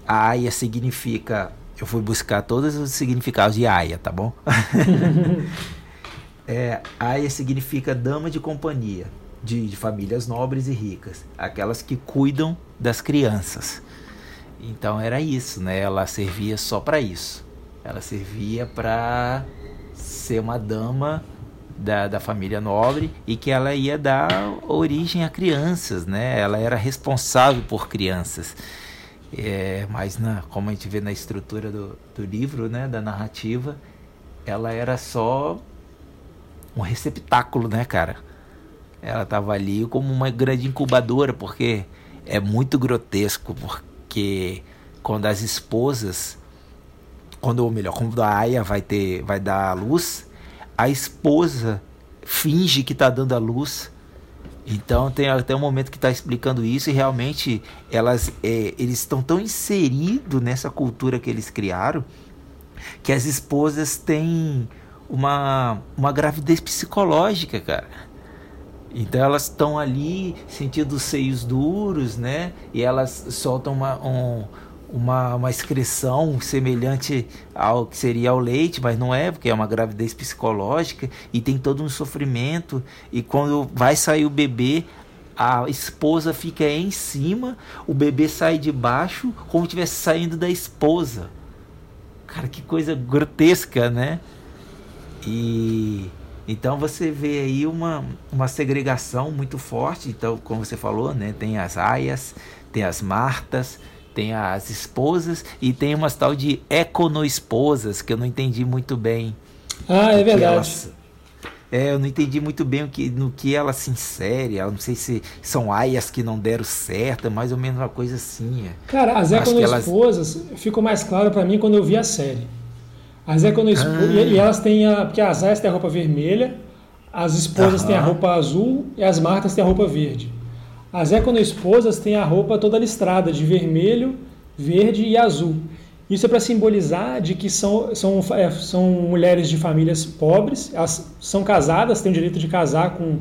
a Aya significa, eu fui buscar todos os significados de Aya, tá bom? é, Aya significa dama de companhia, de, de famílias nobres e ricas, aquelas que cuidam das crianças. Então era isso, né? Ela servia só para isso. Ela servia para ser uma dama da, da família nobre e que ela ia dar origem a crianças, né? Ela era responsável por crianças. É, mas na, como a gente vê na estrutura do, do livro, né, da narrativa, ela era só um receptáculo, né, cara? Ela estava ali como uma grande incubadora, porque é muito grotesco, porque quando as esposas, quando ou melhor, quando a Aya vai ter, vai dar a luz, a esposa finge que está dando a luz. Então tem até um momento que está explicando isso e realmente elas, é, eles estão tão inseridos nessa cultura que eles criaram que as esposas têm uma, uma gravidez psicológica, cara. Então elas estão ali sentindo os seios duros, né? E elas soltam uma, um, uma, uma excreção semelhante ao que seria ao leite, mas não é, porque é uma gravidez psicológica e tem todo um sofrimento. E quando vai sair o bebê, a esposa fica em cima, o bebê sai de baixo, como se estivesse saindo da esposa. Cara, que coisa grotesca, né? E então você vê aí uma, uma segregação muito forte. Então, como você falou, né? Tem as aias, tem as martas, tem as esposas e tem umas tal de econo-esposas que eu não entendi muito bem. Ah, é verdade. Elas, é, eu não entendi muito bem o que, no que ela se insere. Eu não sei se são aias que não deram certo, é mais ou menos uma coisa assim. É. Cara, as econo-esposas elas... ficou mais claro para mim quando eu vi a série. As econo-esposas. Ah. E, elas têm a. Porque as aias têm a roupa vermelha, as esposas têm a roupa azul e as martas têm a roupa verde. As econo-esposas têm a roupa toda listrada de vermelho, verde e azul. Isso é para simbolizar de que são, são, é, são mulheres de famílias pobres, elas são casadas, têm o direito de casar com.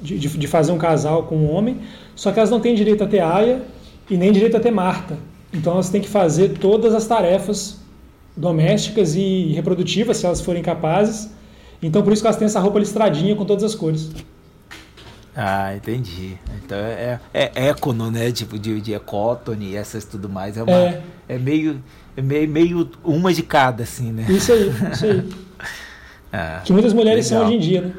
De, de fazer um casal com um homem, só que elas não têm direito a ter aia e nem direito a ter marta. Então elas têm que fazer todas as tarefas domésticas e reprodutivas, se elas forem capazes. Então por isso que elas têm essa roupa listradinha com todas as cores. Ah, entendi. Então é, é, é econo, né? Tipo de, de ecótone e essas tudo mais. É, uma, é. é meio, é meio, meio uma de cada, assim, né? Isso aí, isso aí. ah, que muitas mulheres legal. são hoje em dia,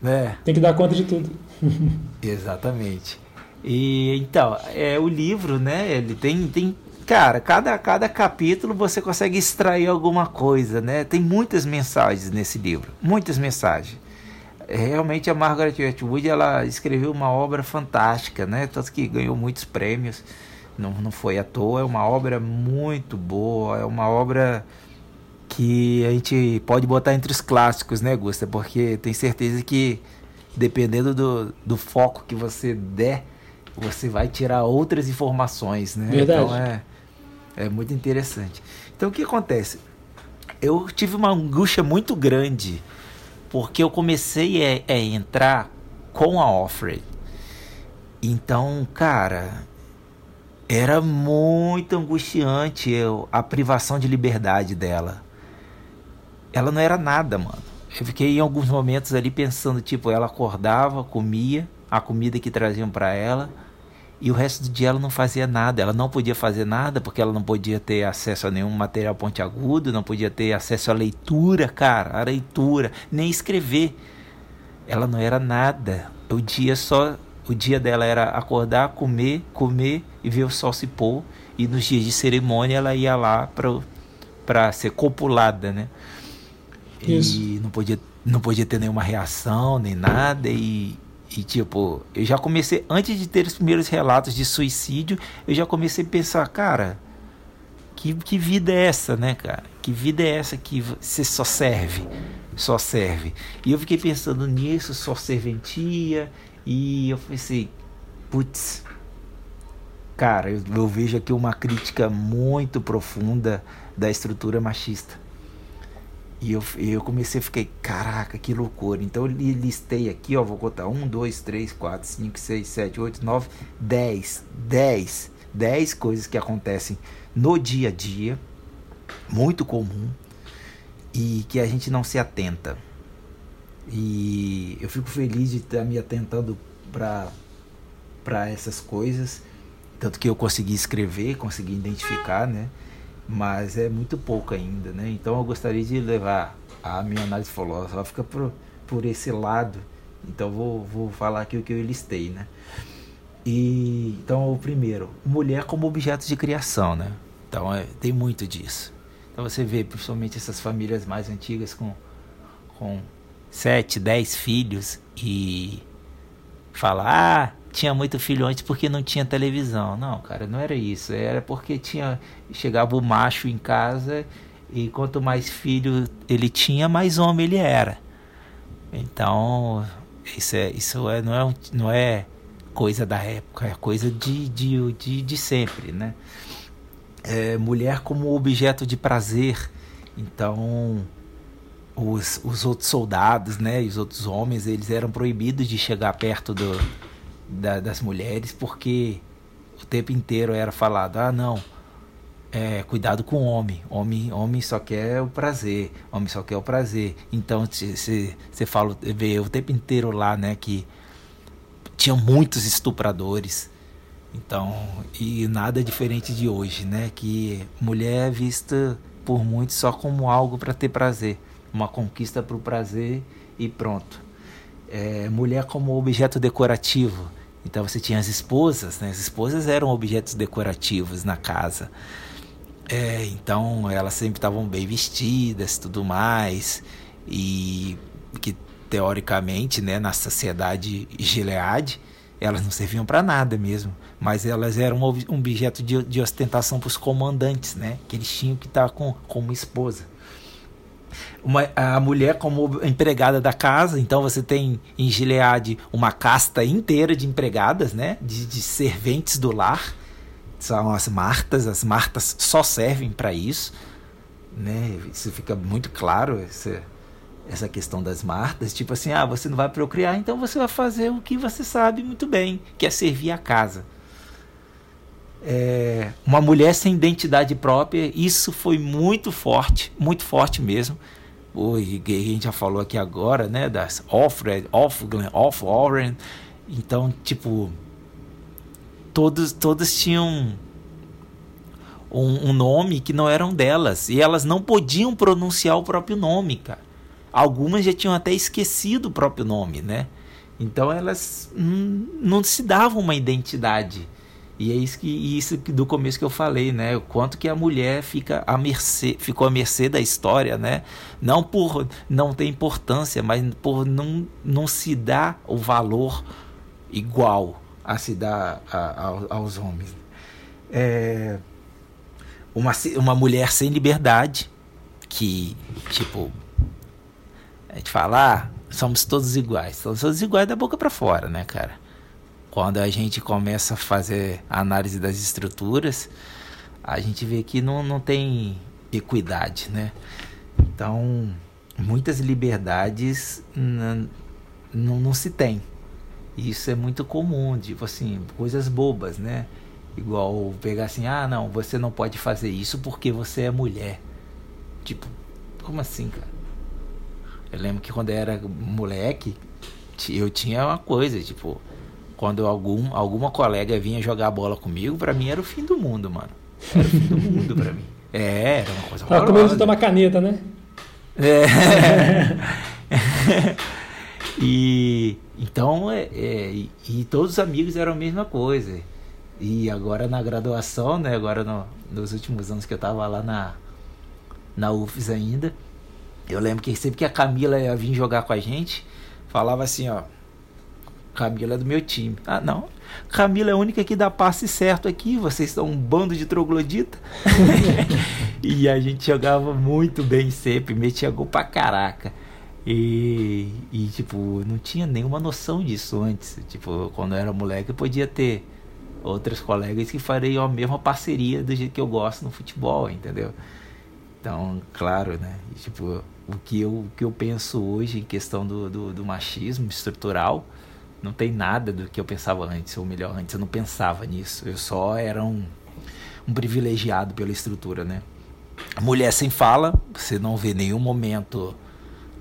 né? É. Tem que dar conta de tudo. Exatamente. E então, é o livro, né? Ele tem, tem cara, cada, cada capítulo você consegue extrair alguma coisa, né? Tem muitas mensagens nesse livro, muitas mensagens realmente a Margaret Atwood ela escreveu uma obra fantástica, né? Tanto que ganhou muitos prêmios, não, não foi à toa, é uma obra muito boa, é uma obra que a gente pode botar entre os clássicos, né, Gusta? Porque tem certeza que dependendo do, do foco que você der, você vai tirar outras informações, né? Verdade. Então é, é muito interessante. Então o que acontece? Eu tive uma angústia muito grande porque eu comecei a, a entrar com a Offred. Então, cara, era muito angustiante eu, a privação de liberdade dela. Ela não era nada, mano. Eu fiquei em alguns momentos ali pensando, tipo, ela acordava, comia a comida que traziam para ela e o resto do dia ela não fazia nada. Ela não podia fazer nada porque ela não podia ter acesso a nenhum material pontiagudo, não podia ter acesso à leitura, cara, a leitura, nem escrever. Ela não era nada. O dia só, o dia dela era acordar, comer, comer e ver o sol se pôr. E nos dias de cerimônia ela ia lá para para ser copulada, né? Isso. E não podia não podia ter nenhuma reação nem nada e e tipo, eu já comecei, antes de ter os primeiros relatos de suicídio, eu já comecei a pensar, cara, que, que vida é essa, né, cara? Que vida é essa que você só serve? Só serve. E eu fiquei pensando nisso, só serventia, e eu pensei, putz, cara, eu, eu vejo aqui uma crítica muito profunda da estrutura machista. E eu, eu comecei ficar, caraca, que loucura. Então eu listei aqui, ó, vou contar 1, 2, 3, 4, 5, 6, 7, 8, 9, 10. 10. 10 coisas que acontecem no dia a dia, muito comum, e que a gente não se atenta. E eu fico feliz de estar me atentando para essas coisas. Tanto que eu consegui escrever, consegui identificar, né? Mas é muito pouco ainda, né? Então eu gostaria de levar a minha análise filosófica por, por esse lado. Então vou, vou falar aqui o que eu listei, né? E então o primeiro, mulher como objeto de criação, né? Então é, tem muito disso. Então você vê principalmente essas famílias mais antigas com com sete, dez filhos e falar, ah, tinha muito filho antes porque não tinha televisão. Não, cara, não era isso. Era porque tinha chegava o macho em casa e quanto mais filho ele tinha, mais homem ele era. Então, isso é isso é não é não é coisa da época, é coisa de de, de, de sempre, né? É, mulher como objeto de prazer. Então, os, os outros soldados, né, os outros homens, eles eram proibidos de chegar perto do, da, das mulheres, porque o tempo inteiro era falado: ah, não, é, cuidado com o homem. homem. Homem só quer o prazer, homem só quer o prazer. Então você fala, vê o tempo inteiro lá, né, que tinha muitos estupradores. Então, e nada diferente de hoje, né, que mulher é vista por muitos só como algo para ter prazer, uma conquista para o prazer e pronto. É, mulher como objeto decorativo. Então você tinha as esposas, né? As esposas eram objetos decorativos na casa. É, então elas sempre estavam bem vestidas, tudo mais, e que teoricamente, né, na sociedade Gilead, elas não serviam para nada mesmo, mas elas eram um objeto de, de ostentação para os comandantes, né, que eles tinham que estar com, com uma esposa uma, a mulher como empregada da casa, então você tem em Gilead uma casta inteira de empregadas, né? De, de serventes do lar. São as Martas, as Martas só servem para isso. Né? Isso fica muito claro, essa, essa questão das Martas. Tipo assim, ah, você não vai procriar, então você vai fazer o que você sabe muito bem, que é servir a casa. É, uma mulher sem identidade própria, isso foi muito forte, muito forte mesmo o que a gente já falou aqui agora, né, das Offred, Offglen, Off Warren. Então, tipo, todos todas tinham um, um, nome que não eram delas e elas não podiam pronunciar o próprio nome, cara. Algumas já tinham até esquecido o próprio nome, né? Então elas não se davam uma identidade. E é isso que isso do começo que eu falei, né? O quanto que a mulher fica à mercê, ficou à mercê da história, né? Não por não ter importância, mas por não, não se dar o valor igual a se dar a, a, aos homens. É uma, uma mulher sem liberdade, que, tipo, a gente fala, ah, somos todos iguais. Somos todos iguais da boca para fora, né, cara? Quando a gente começa a fazer a análise das estruturas, a gente vê que não, não tem equidade, né? Então, muitas liberdades não, não, não se tem. Isso é muito comum, tipo assim, coisas bobas, né? Igual pegar assim, ah, não, você não pode fazer isso porque você é mulher. Tipo, como assim, cara? Eu lembro que quando eu era moleque, eu tinha uma coisa, tipo, quando algum, alguma colega vinha jogar bola comigo, para mim era o fim do mundo, mano. Era o fim do mundo pra mim. É, era uma coisa Tava com medo de tomar caneta, né? É. e então, é, é, e, e, todos os amigos eram a mesma coisa. E agora na graduação, né? Agora no, nos últimos anos que eu tava lá na, na UFES ainda, eu lembro que sempre que a Camila ia vir jogar com a gente, falava assim, ó. Camila é do meu time. Ah, não. Camila é a única que dá passe certo aqui. Vocês são um bando de troglodita. e a gente jogava muito bem sempre, metia gol pra caraca. E, e, tipo, não tinha nenhuma noção disso antes. Tipo, quando eu era moleque, eu podia ter outros colegas que fariam a mesma parceria do jeito que eu gosto no futebol, entendeu? Então, claro, né? E, tipo, o que eu, o que eu penso hoje em questão do, do, do machismo estrutural não tem nada do que eu pensava antes, ou melhor, antes eu não pensava nisso. Eu só era um, um privilegiado pela estrutura, né? Mulher sem fala, você não vê nenhum momento,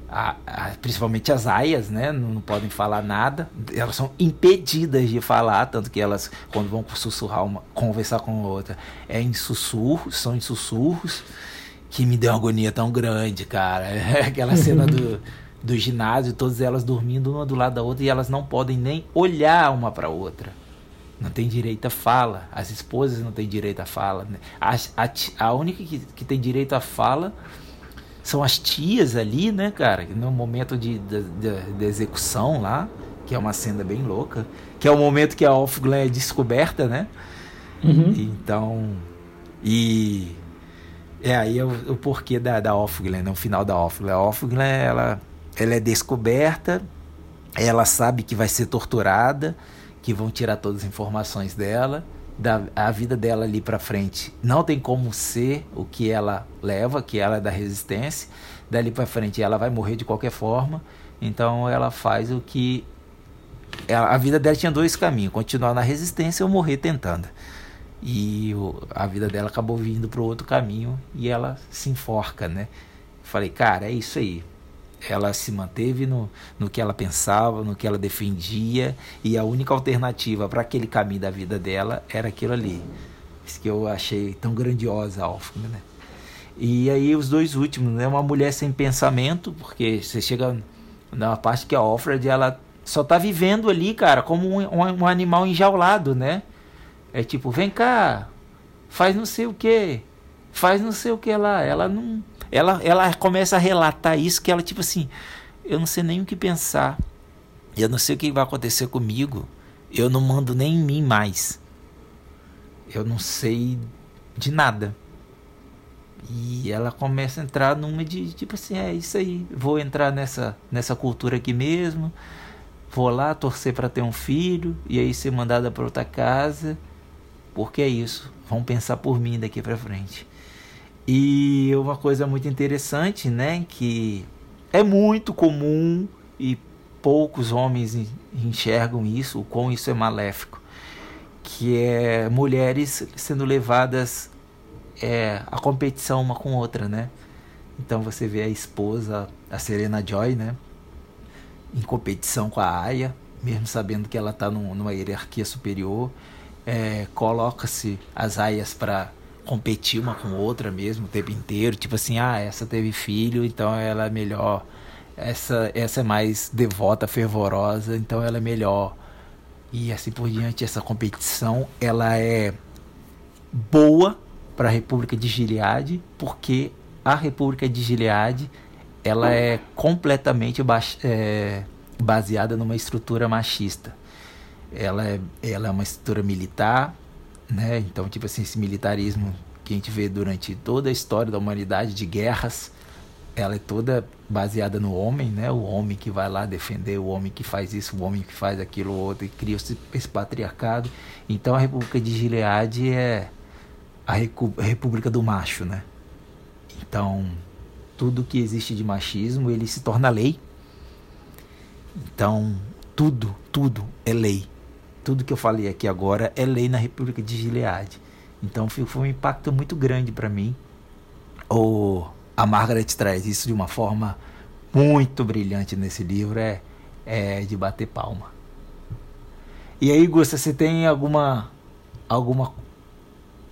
a, a, principalmente as aias, né? Não, não, podem falar nada. Elas são impedidas de falar, tanto que elas, quando vão sussurrar, uma, conversar com a outra, é em sussurros, são em sussurros, que me deu uma agonia tão grande, cara. Aquela cena do do ginásio, todas elas dormindo uma do lado da outra e elas não podem nem olhar uma para outra. Não tem direito à fala. As esposas não têm direito à fala. Né? A, a, a única que, que tem direito à fala são as tias ali, né, cara? No momento de, de, de, de execução lá, que é uma cena bem louca, que é o momento que a Offglen é descoberta, né? Uhum. Então, e é aí o, o porquê da, da Offglen, né? o final da Offglen. A Offglen, ela ela é descoberta, ela sabe que vai ser torturada, que vão tirar todas as informações dela, da, a vida dela ali para frente não tem como ser o que ela leva, que ela é da resistência, dali para frente ela vai morrer de qualquer forma, então ela faz o que ela, a vida dela tinha dois caminhos, continuar na resistência ou morrer tentando. E o, a vida dela acabou vindo para outro caminho e ela se enforca, né? Falei, cara, é isso aí ela se manteve no, no que ela pensava, no que ela defendia, e a única alternativa para aquele caminho da vida dela era aquilo ali. Isso que eu achei tão grandiosa a né? E aí os dois últimos, né? Uma mulher sem pensamento, porque você chega na parte que a Alfred, ela só tá vivendo ali, cara, como um, um, um animal enjaulado, né? É tipo, vem cá, faz não sei o que, faz não sei o que lá. Ela não ela, ela começa a relatar isso que ela, tipo assim, eu não sei nem o que pensar. Eu não sei o que vai acontecer comigo. Eu não mando nem em mim mais. Eu não sei de nada. E ela começa a entrar numa de tipo assim, é isso aí, vou entrar nessa nessa cultura aqui mesmo. Vou lá torcer para ter um filho e aí ser mandada para outra casa. Porque é isso. Vão pensar por mim daqui para frente. E uma coisa muito interessante, né, que é muito comum e poucos homens enxergam isso, o quão isso é maléfico, que é mulheres sendo levadas é, à competição uma com outra, né? Então você vê a esposa, a Serena Joy, né, em competição com a Aya, mesmo sabendo que ela está numa hierarquia superior, é, coloca-se as aias para competir uma com outra mesmo o tempo inteiro. Tipo assim, ah, essa teve filho, então ela é melhor. Essa, essa é mais devota, fervorosa, então ela é melhor. E assim por diante, essa competição ela é boa para a República de Gilead, porque a República de Gilead ela é completamente é, baseada numa estrutura machista. Ela é, ela é uma estrutura militar, né? Então, tipo assim, esse militarismo que a gente vê durante toda a história da humanidade de guerras, ela é toda baseada no homem, né? O homem que vai lá defender, o homem que faz isso, o homem que faz aquilo outro e cria esse, patriarcado. Então a República de Gilead é a República do macho, né? Então, tudo que existe de machismo, ele se torna lei. Então, tudo, tudo é lei tudo que eu falei aqui agora é lei na República de Gilead. Então foi um impacto muito grande para mim. O, a Margaret traz isso de uma forma muito brilhante nesse livro, é, é de bater palma. E aí, Gusta, você tem alguma alguma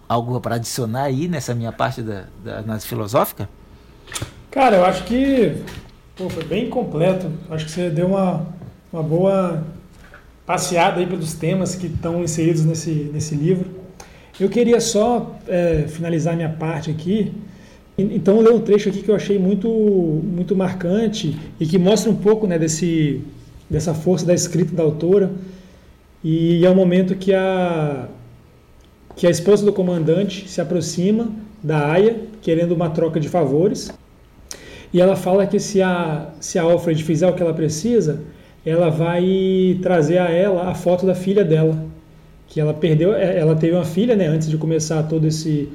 algo para adicionar aí nessa minha parte da, da análise filosófica? Cara, eu acho que pô, foi bem completo. Acho que você deu uma, uma boa passeada aí pelos temas que estão inseridos nesse, nesse livro. Eu queria só é, finalizar minha parte aqui. Então, ler um trecho aqui que eu achei muito, muito marcante e que mostra um pouco né, desse, dessa força da escrita da autora. E é o momento que a, que a esposa do comandante se aproxima da Aya, querendo uma troca de favores. E ela fala que se a, se a Alfred fizer o que ela precisa, ela vai trazer a ela a foto da filha dela. Que ela perdeu, é, ela teve uma filha, né, antes de começar todo esse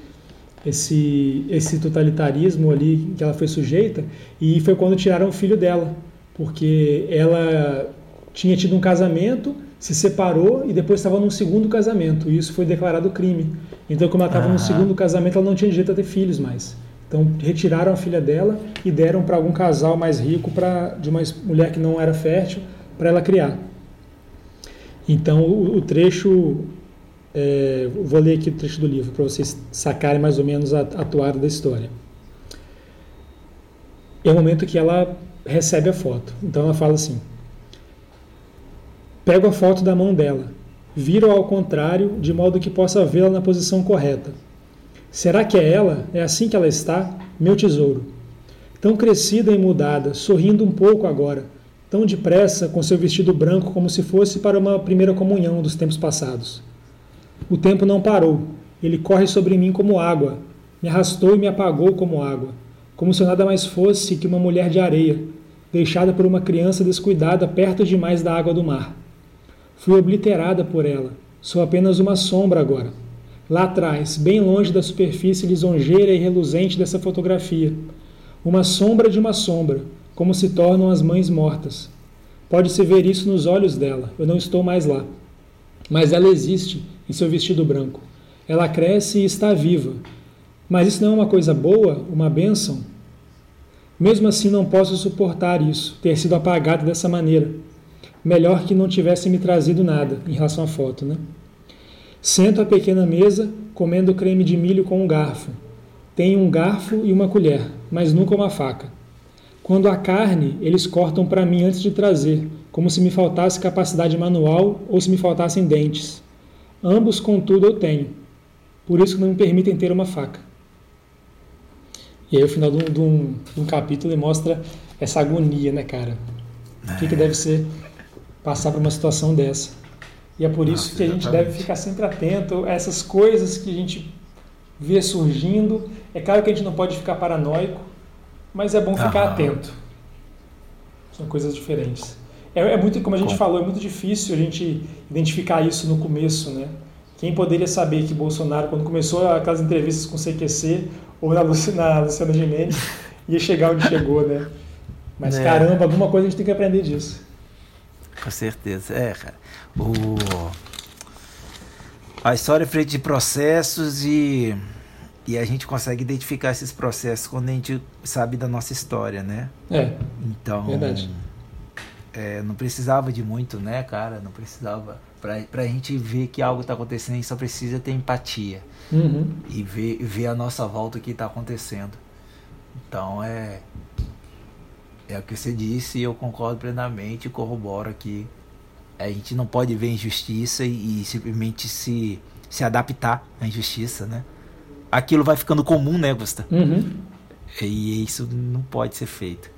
esse esse totalitarismo ali que ela foi sujeita, e foi quando tiraram o filho dela, porque ela tinha tido um casamento se separou e depois estava num segundo casamento. E isso foi declarado crime. Então, como ela estava no segundo casamento, ela não tinha direito a ter filhos mais. Então, retiraram a filha dela e deram para algum casal mais rico, pra, de uma mulher que não era fértil, para ela criar. Então, o, trecho. É, vou ler aqui o trecho do livro para vocês sacarem mais ou menos a, a toada da história. É o momento que ela recebe a foto. Então, ela fala assim. Pego a foto da mão dela, viro ao contrário, de modo que possa vê-la na posição correta. Será que é ela? É assim que ela está? Meu tesouro. Tão crescida e mudada, sorrindo um pouco agora, tão depressa com seu vestido branco como se fosse para uma primeira comunhão dos tempos passados. O tempo não parou, ele corre sobre mim como água, me arrastou e me apagou como água, como se nada mais fosse que uma mulher de areia, deixada por uma criança descuidada perto demais da água do mar. Fui obliterada por ela. Sou apenas uma sombra agora. Lá atrás, bem longe da superfície lisonjeira e reluzente dessa fotografia. Uma sombra de uma sombra, como se tornam as mães mortas. Pode-se ver isso nos olhos dela. Eu não estou mais lá. Mas ela existe em seu vestido branco. Ela cresce e está viva. Mas isso não é uma coisa boa, uma bênção? Mesmo assim, não posso suportar isso, ter sido apagada dessa maneira melhor que não tivesse me trazido nada em relação à foto, né? Sento à pequena mesa, comendo creme de milho com um garfo. Tenho um garfo e uma colher, mas nunca uma faca. Quando a carne, eles cortam para mim antes de trazer, como se me faltasse capacidade manual ou se me faltassem dentes. Ambos, contudo, eu tenho. Por isso que não me permitem ter uma faca. E aí, o final de um, de um, de um capítulo mostra essa agonia, né, cara? O que, que deve ser passar por uma situação dessa. E é por Nossa, isso que a gente deve ficar sempre atento a essas coisas que a gente vê surgindo. É claro que a gente não pode ficar paranoico, mas é bom ficar Aham. atento. São coisas diferentes. É, é, muito, como a gente falou, é muito difícil a gente identificar isso no começo, né? Quem poderia saber que Bolsonaro, quando começou aquelas entrevistas com o CQC ou na, na Luciana Gimenez, ia chegar onde chegou, né? Mas é. caramba, alguma coisa a gente tem que aprender disso. Com certeza. É, cara. O... A história é feita de processos e... e a gente consegue identificar esses processos quando a gente sabe da nossa história, né? É. Então. Verdade. É, não precisava de muito, né, cara? Não precisava. Pra, pra gente ver que algo está acontecendo, a gente só precisa ter empatia. Uhum. E ver, ver a nossa volta o que está acontecendo. Então é. É o que você disse e eu concordo plenamente e corroboro que a gente não pode ver injustiça e, e, simplesmente se, se adaptar à injustiça, né? Aquilo vai ficando comum, né, Gusta? Uhum. E isso não pode ser feito.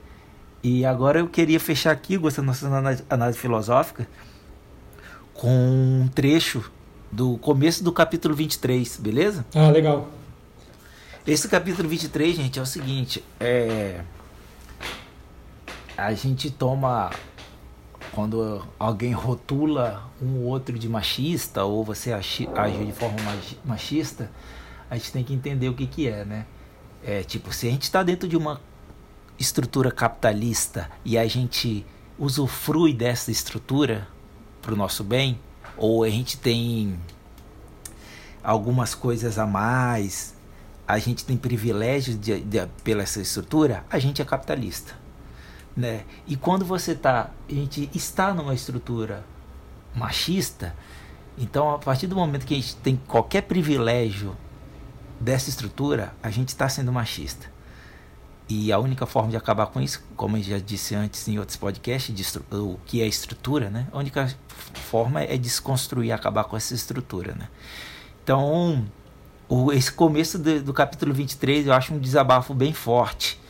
E agora eu queria fechar aqui, Gusta, nossa análise, filosófica, com um trecho do começo do capítulo 23, beleza? Ah, legal. Esse capítulo 23, gente, é o seguinte, é a gente toma quando alguém rotula um outro de machista ou você age de forma machista, a gente tem que entender o que que é, né? É tipo, se a gente está dentro de uma estrutura capitalista e a gente usufrui dessa estrutura para o nosso bem, ou a gente tem algumas coisas a mais, a gente tem privilégios de, de, pela essa estrutura, a gente é capitalista. Né? E quando você tá, a gente está numa estrutura machista, então a partir do momento que a gente tem qualquer privilégio dessa estrutura, a gente está sendo machista. E a única forma de acabar com isso, como eu já disse antes em outros podcasts, o que é estrutura, né? A única forma é desconstruir, acabar com essa estrutura, né? Então, o, esse começo do, do capítulo 23 eu acho um desabafo bem forte.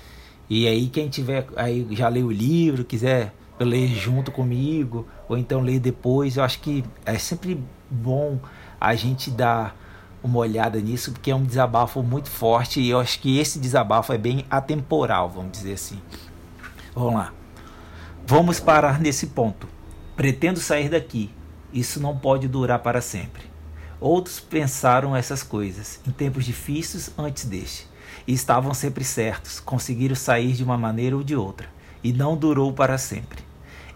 E aí quem tiver aí já leu o livro, quiser ler junto comigo, ou então ler depois, eu acho que é sempre bom a gente dar uma olhada nisso, porque é um desabafo muito forte e eu acho que esse desabafo é bem atemporal, vamos dizer assim. Vamos lá. Vamos parar nesse ponto. Pretendo sair daqui. Isso não pode durar para sempre. Outros pensaram essas coisas em tempos difíceis antes deste e estavam sempre certos, conseguiram sair de uma maneira ou de outra, e não durou para sempre,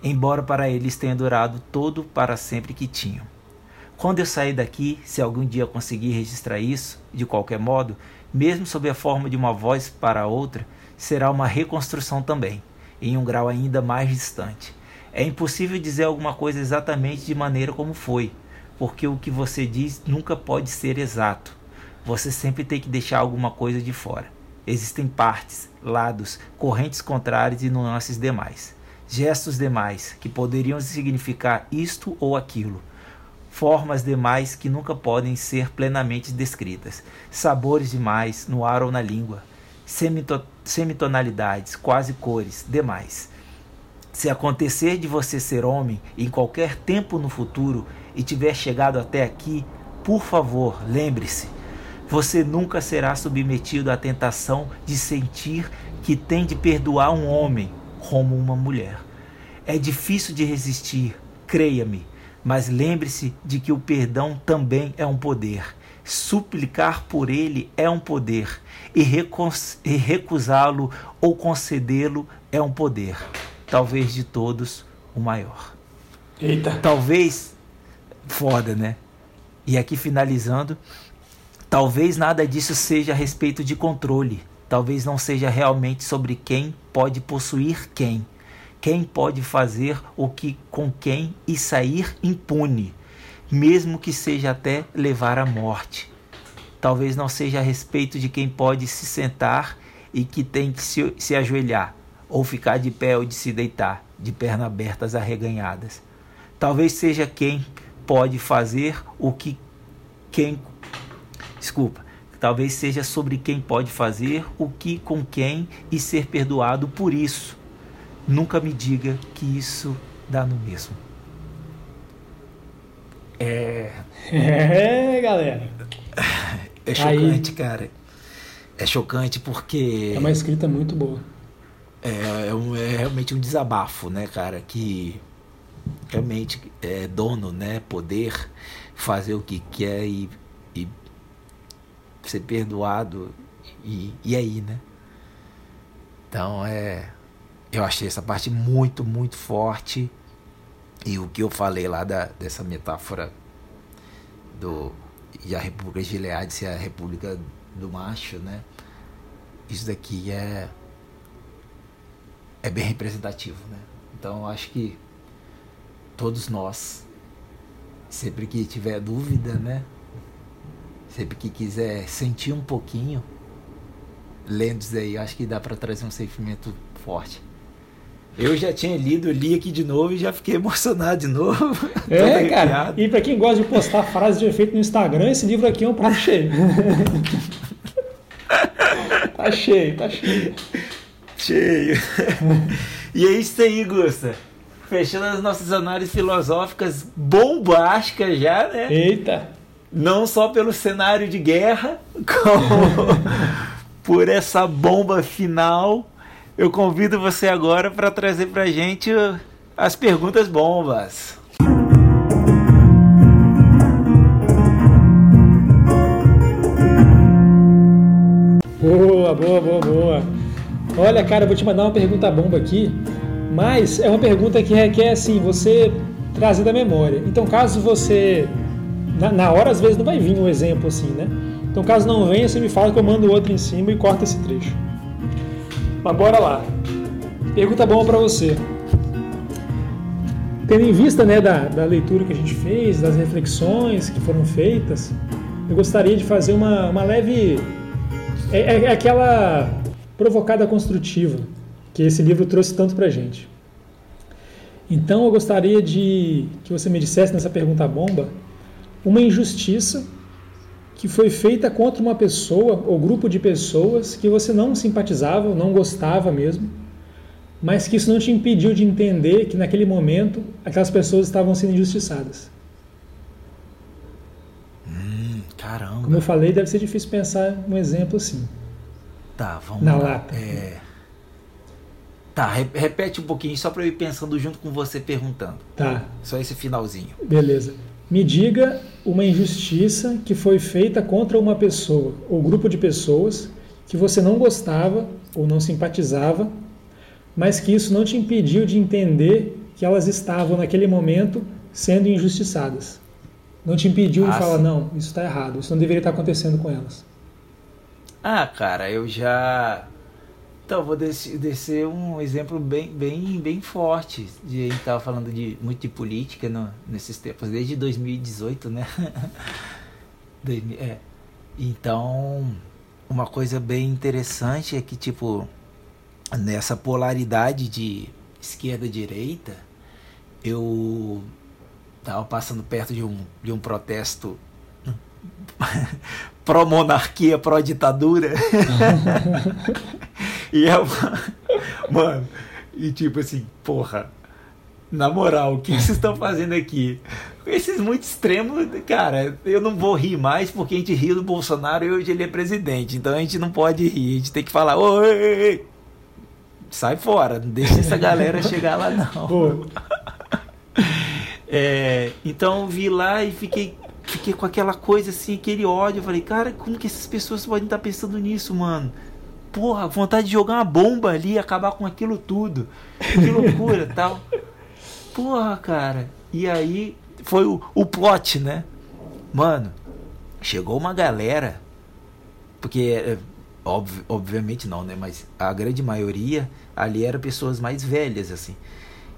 embora para eles tenha durado todo para sempre que tinham. Quando eu sair daqui, se algum dia conseguir registrar isso, de qualquer modo, mesmo sob a forma de uma voz para outra, será uma reconstrução também, em um grau ainda mais distante. É impossível dizer alguma coisa exatamente de maneira como foi, porque o que você diz nunca pode ser exato. Você sempre tem que deixar alguma coisa de fora. Existem partes, lados, correntes contrárias e nuances demais. Gestos demais que poderiam significar isto ou aquilo formas demais que nunca podem ser plenamente descritas, sabores demais no ar ou na língua, semito semitonalidades, quase cores demais. Se acontecer de você ser homem em qualquer tempo no futuro e tiver chegado até aqui, por favor, lembre-se, você nunca será submetido à tentação de sentir que tem de perdoar um homem como uma mulher. É difícil de resistir, creia-me mas lembre-se de que o perdão também é um poder. Suplicar por ele é um poder, e, e recusá-lo ou concedê-lo é um poder. Talvez de todos o maior. Eita. Talvez. Foda, né? E aqui finalizando. Talvez nada disso seja a respeito de controle. Talvez não seja realmente sobre quem pode possuir quem quem pode fazer o que com quem e sair impune, mesmo que seja até levar à morte. Talvez não seja a respeito de quem pode se sentar e que tem que se, se ajoelhar, ou ficar de pé ou de se deitar, de pernas abertas arreganhadas. Talvez seja quem pode fazer o que quem. Desculpa. Talvez seja sobre quem pode fazer o que com quem e ser perdoado por isso Nunca me diga que isso dá no mesmo. É. É, galera. É chocante, Aí. cara. É chocante porque. É uma escrita muito boa. É, é, um, é, realmente um desabafo, né, cara? Que realmente é dono, né? Poder fazer o que quer e, e ser perdoado. E, e aí, né? Então é eu achei essa parte muito, muito forte. E o que eu falei lá da, dessa metáfora do e a República de Gilead ser a República do Macho, né? Isso daqui é é bem representativo, né? Então eu acho que todos nós, sempre que tiver dúvida, né? Sempre que quiser sentir um pouquinho, lendo isso aí, acho que dá para trazer um sentimento forte. Eu já tinha lido, li aqui de novo e já fiquei emocionado de novo. É, cara. E para quem gosta de postar frases de efeito no Instagram, esse livro aqui é um prato cheio. tá cheio, tá cheio. Cheio. e é isso aí, Gusta. Fechando as nossas análises filosóficas bombásticas já, né? Eita! Não só pelo cenário de guerra, como por essa bomba final eu convido você agora para trazer para gente as perguntas bombas. Boa, boa, boa, boa. Olha, cara, eu vou te mandar uma pergunta bomba aqui, mas é uma pergunta que requer assim você trazer da memória. Então, caso você na, na hora às vezes não vai vir um exemplo assim, né? Então, caso não venha, você me fala que eu mando outro em cima e corta esse trecho. Mas bora lá. Pergunta boa para você. tendo em vista né, da, da leitura que a gente fez, das reflexões que foram feitas, eu gostaria de fazer uma, uma leve. É, é, é aquela provocada construtiva que esse livro trouxe tanto para gente. Então eu gostaria de que você me dissesse nessa pergunta bomba uma injustiça que foi feita contra uma pessoa ou grupo de pessoas que você não simpatizava, não gostava mesmo, mas que isso não te impediu de entender que naquele momento aquelas pessoas estavam sendo injustiçadas. Hum, caramba. Como eu falei, deve ser difícil pensar um exemplo assim. Tá, vamos na lá. lata. É... Tá, re- repete um pouquinho só para eu ir pensando junto com você perguntando. Tá, Só esse finalzinho. beleza. Me diga uma injustiça que foi feita contra uma pessoa ou grupo de pessoas que você não gostava ou não simpatizava, mas que isso não te impediu de entender que elas estavam naquele momento sendo injustiçadas. Não te impediu de Ah, falar, sim. não, isso está errado, isso não deveria estar acontecendo com elas. Ah, cara, eu já. Então, vou descer, um exemplo bem, bem, bem forte. De, a gente tava falando de, muito de política no, nesses tempos, desde 2018, né? 2000, é. Então, uma coisa bem interessante é que, tipo, nessa polaridade de esquerda-direita, eu tava passando perto de um, de um protesto pró-monarquia, pró-ditadura. e é uma... Mano, e tipo assim, porra, na moral, o que vocês estão fazendo aqui? Esses muito extremos, cara, eu não vou rir mais porque a gente riu do Bolsonaro e hoje ele é presidente. Então a gente não pode rir, a gente tem que falar, ei, ei, ei, sai fora, não deixa essa galera chegar lá não. É, então eu vi lá e fiquei, fiquei com aquela coisa assim, aquele ódio. Eu falei, cara, como que essas pessoas podem estar pensando nisso, mano? Porra, vontade de jogar uma bomba ali e acabar com aquilo tudo. Que loucura tal. Porra, cara. E aí foi o, o plot, né? Mano, chegou uma galera. Porque, é, obviamente não, né? Mas a grande maioria ali eram pessoas mais velhas, assim.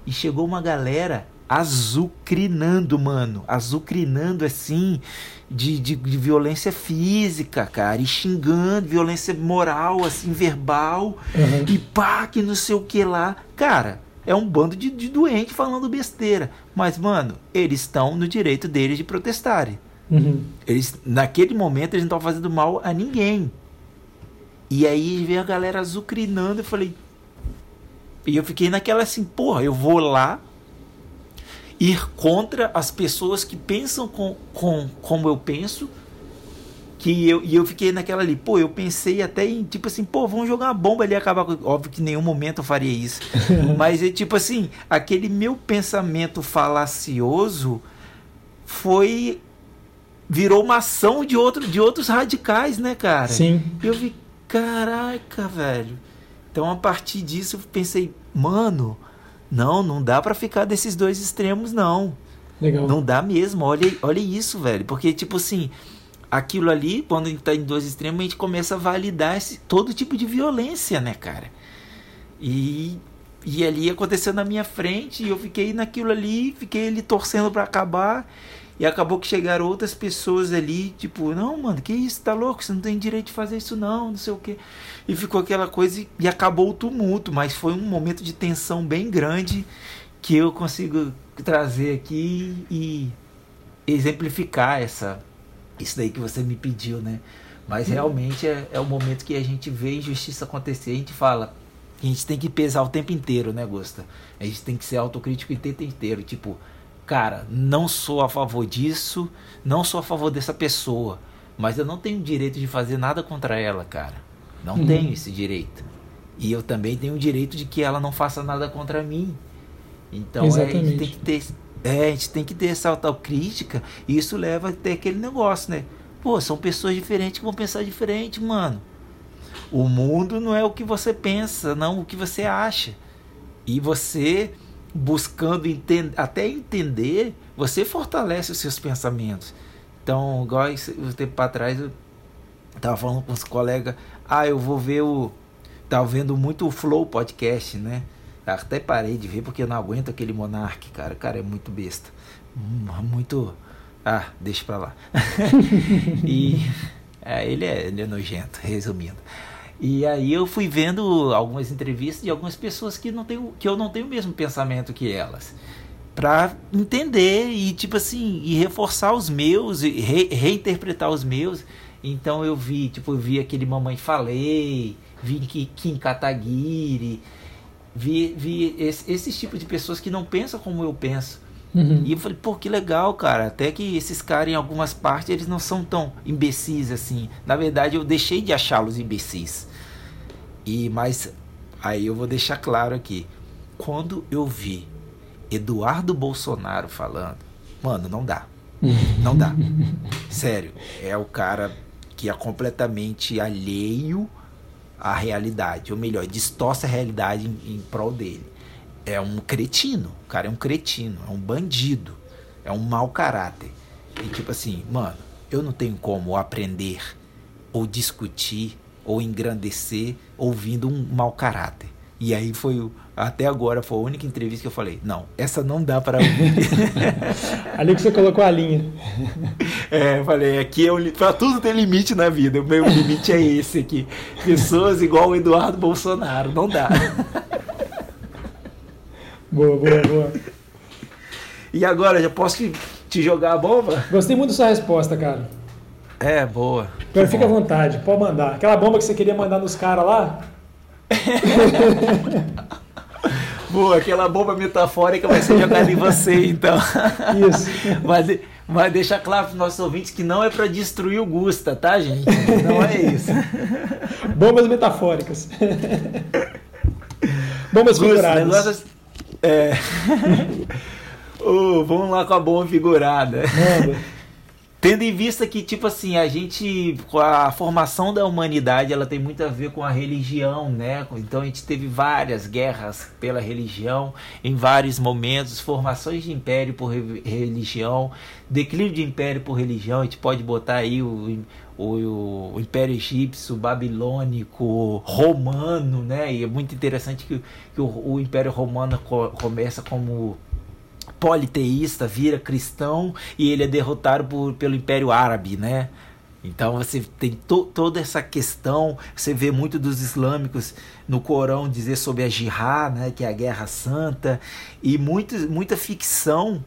E chegou uma galera azucrinando, mano. Azucrinando assim, de, de, de violência física, cara. E xingando, violência moral, assim, verbal. Uhum. E pá, que não sei o que lá. Cara, é um bando de, de doente falando besteira. Mas, mano, eles estão no direito deles de protestarem. uhum. Eles, naquele momento, eles não estavam fazendo mal a ninguém. E aí veio a galera azucrinando. Eu falei. E eu fiquei naquela assim, porra, eu vou lá ir contra as pessoas que pensam com, com como eu penso. Que eu, e eu fiquei naquela ali, pô, eu pensei até em, tipo assim, pô, vamos jogar uma bomba ali e acabar com. Óbvio que em nenhum momento eu faria isso. Mas é tipo assim, aquele meu pensamento falacioso foi. virou uma ação de, outro, de outros radicais, né, cara? Sim. E eu vi, caraca, velho. Então a partir disso eu pensei, mano, não, não dá pra ficar desses dois extremos, não. Legal. Não dá mesmo, olha, olha isso, velho. Porque, tipo assim, aquilo ali, quando a gente tá em dois extremos, a gente começa a validar esse, todo tipo de violência, né, cara? E, e ali aconteceu na minha frente, e eu fiquei naquilo ali, fiquei ali torcendo pra acabar. E acabou que chegaram outras pessoas ali, tipo, não, mano, que isso, tá louco? Você não tem direito de fazer isso, não, não sei o quê. E ficou aquela coisa e, e acabou o tumulto, mas foi um momento de tensão bem grande que eu consigo trazer aqui e exemplificar essa isso daí que você me pediu, né? Mas realmente é, é o momento que a gente vê injustiça acontecer, a gente fala que a gente tem que pesar o tempo inteiro, né, Gusta? A gente tem que ser autocrítico o tempo inteiro, tipo, cara, não sou a favor disso, não sou a favor dessa pessoa, mas eu não tenho direito de fazer nada contra ela, cara. Não Uhum. tenho esse direito. E eu também tenho o direito de que ela não faça nada contra mim. Então é, a gente tem que ter. É, a gente tem que ter essa autocrítica e isso leva até aquele negócio, né? Pô, são pessoas diferentes que vão pensar diferente, mano. O mundo não é o que você pensa, não o que você acha. E você buscando enten- até entender, você fortalece os seus pensamentos. Então, igual esse- um tempo para trás, eu tava falando com os colegas, ah, eu vou ver o. Tava vendo muito o Flow Podcast, né? Até parei de ver porque eu não aguento aquele monarque, cara. Cara é muito besta. Hum, muito. Ah, deixa pra lá. e. É, ele, é, ele é nojento, resumindo. E aí eu fui vendo algumas entrevistas de algumas pessoas que, não tenho, que eu não tenho o mesmo pensamento que elas. Pra entender e, tipo assim, e reforçar os meus, e re, reinterpretar os meus. Então eu vi, tipo, eu vi aquele Mamãe Falei, vi Kim Kataguiri, vi, vi esse, esses tipos de pessoas que não pensam como eu penso. Uhum. E eu falei, pô, que legal, cara. Até que esses caras, em algumas partes, eles não são tão imbecis assim. Na verdade, eu deixei de achá-los imbecis. E mas aí eu vou deixar claro aqui. Quando eu vi Eduardo Bolsonaro falando, mano, não dá. Não dá. Sério, é o cara que é completamente alheio à realidade, ou melhor, distorce a realidade em, em prol dele. É um cretino, o cara é um cretino, é um bandido, é um mau caráter. E tipo assim, mano, eu não tenho como aprender ou discutir ou engrandecer ouvindo um mau caráter. E aí foi até agora foi a única entrevista que eu falei, não, essa não dá para ouvir. Ali que você colocou a linha. É, eu falei, aqui é um, para tudo tem limite na vida. O meu limite é esse aqui. Pessoas igual o Eduardo Bolsonaro, não dá. Boa, boa, boa. E agora, já posso te, te jogar a bomba? Gostei muito da sua resposta, cara. É, boa. Agora fica à vontade, pode mandar. Aquela bomba que você queria mandar nos caras lá. boa, aquela bomba metafórica vai ser jogada em você, então. Isso. Mas, mas deixa claro para os nossos ouvintes que não é para destruir o Gusta, tá, gente? Não é isso. Bombas metafóricas. Bombas Gusta, figuradas. Negócio, é... oh, vamos lá com a bomba figurada. Manda. Tendo em vista que, tipo assim, a gente, a formação da humanidade, ela tem muito a ver com a religião, né? Então a gente teve várias guerras pela religião, em vários momentos, formações de império por religião, declínio de império por religião, a gente pode botar aí o, o, o Império Egípcio, Babilônico, Romano, né? E é muito interessante que, que o, o Império Romano co começa como politeísta, vira cristão e ele é derrotado por, pelo Império Árabe, né? Então você tem to, toda essa questão, você vê muito dos islâmicos no Corão dizer sobre a jihad, né, que é a guerra santa, e muito, muita ficção,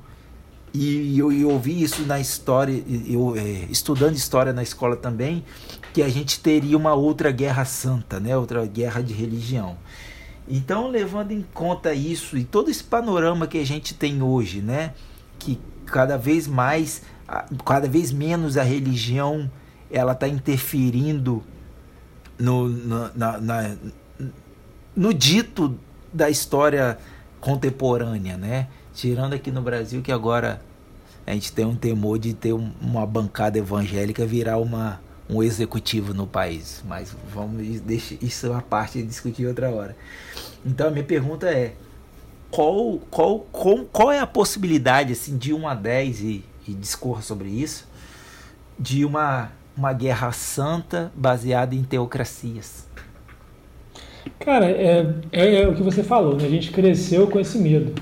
e eu, eu ouvi isso na história, eu é, estudando história na escola também, que a gente teria uma outra guerra santa, né, outra guerra de religião. Então, levando em conta isso e todo esse panorama que a gente tem hoje, né, que cada vez mais, cada vez menos a religião ela está interferindo no, no, na, na, no dito da história contemporânea, né? Tirando aqui no Brasil que agora a gente tem um temor de ter uma bancada evangélica virar uma um executivo no país. Mas vamos deixar isso a parte de discutir outra hora. Então a minha pergunta é qual, qual, qual, qual é a possibilidade assim, de 1 a 10 e, e discorra sobre isso de uma, uma guerra santa baseada em teocracias? Cara, é, é, é o que você falou, né? a gente cresceu com esse medo.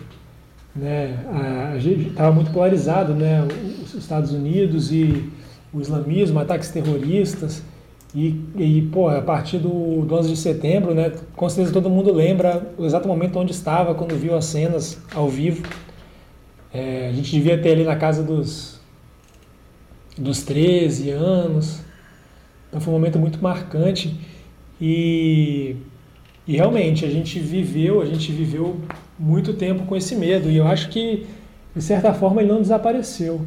Né? A, a gente estava muito polarizado, né? os Estados Unidos e o islamismo, ataques terroristas. E, e pô, a partir do, do 11 de setembro, né, com certeza todo mundo lembra o exato momento onde estava quando viu as cenas ao vivo. É, a gente devia ter ali na casa dos, dos 13 anos. Então foi um momento muito marcante. E, e realmente a gente viveu, a gente viveu muito tempo com esse medo. E eu acho que, de certa forma, ele não desapareceu.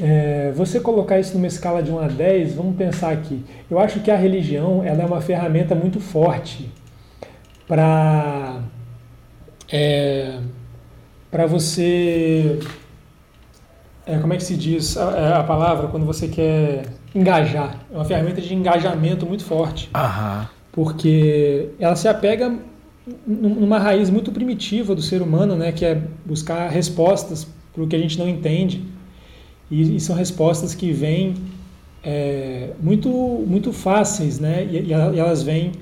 É, você colocar isso numa escala de 1 a 10, vamos pensar aqui. Eu acho que a religião ela é uma ferramenta muito forte para é, para você é, como é que se diz a, é, a, palavra quando você quer engajar é uma ferramenta de engajamento muito forte Aham. porque ela se apega numa raiz muito primitiva do ser humano né que é buscar respostas para o que a gente não entende e, e são respostas que vêm é, muito, muito fáceis, né? E, e elas vêm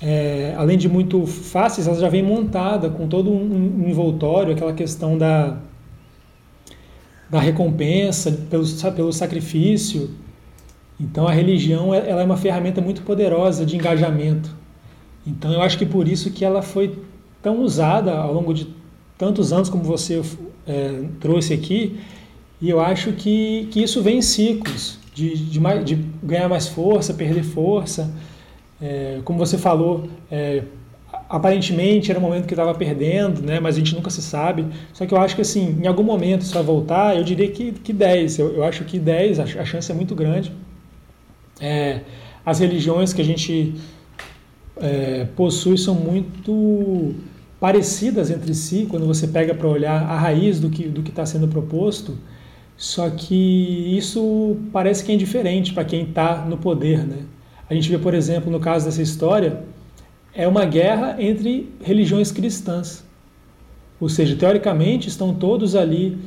é, além de muito fáceis, ela já vem montada com todo um envoltório, aquela questão da, da recompensa pelo, pelo sacrifício. Então a religião ela é uma ferramenta muito poderosa de engajamento. Então eu acho que por isso que ela foi tão usada ao longo de tantos anos como você é, trouxe aqui, e eu acho que, que isso vem em ciclos, de, de, mais, de ganhar mais força, perder força. É, como você falou, é, aparentemente era um momento que estava perdendo, né, mas a gente nunca se sabe. Só que eu acho que assim, em algum momento isso vai voltar, eu diria que, que 10. Eu, eu acho que 10, a, a chance é muito grande. É, as religiões que a gente é, possui são muito parecidas entre si quando você pega para olhar a raiz do que do que está sendo proposto. Só que isso parece que é indiferente para quem está no poder, né? A gente vê, por exemplo, no caso dessa história, é uma guerra entre religiões cristãs. Ou seja, teoricamente estão todos ali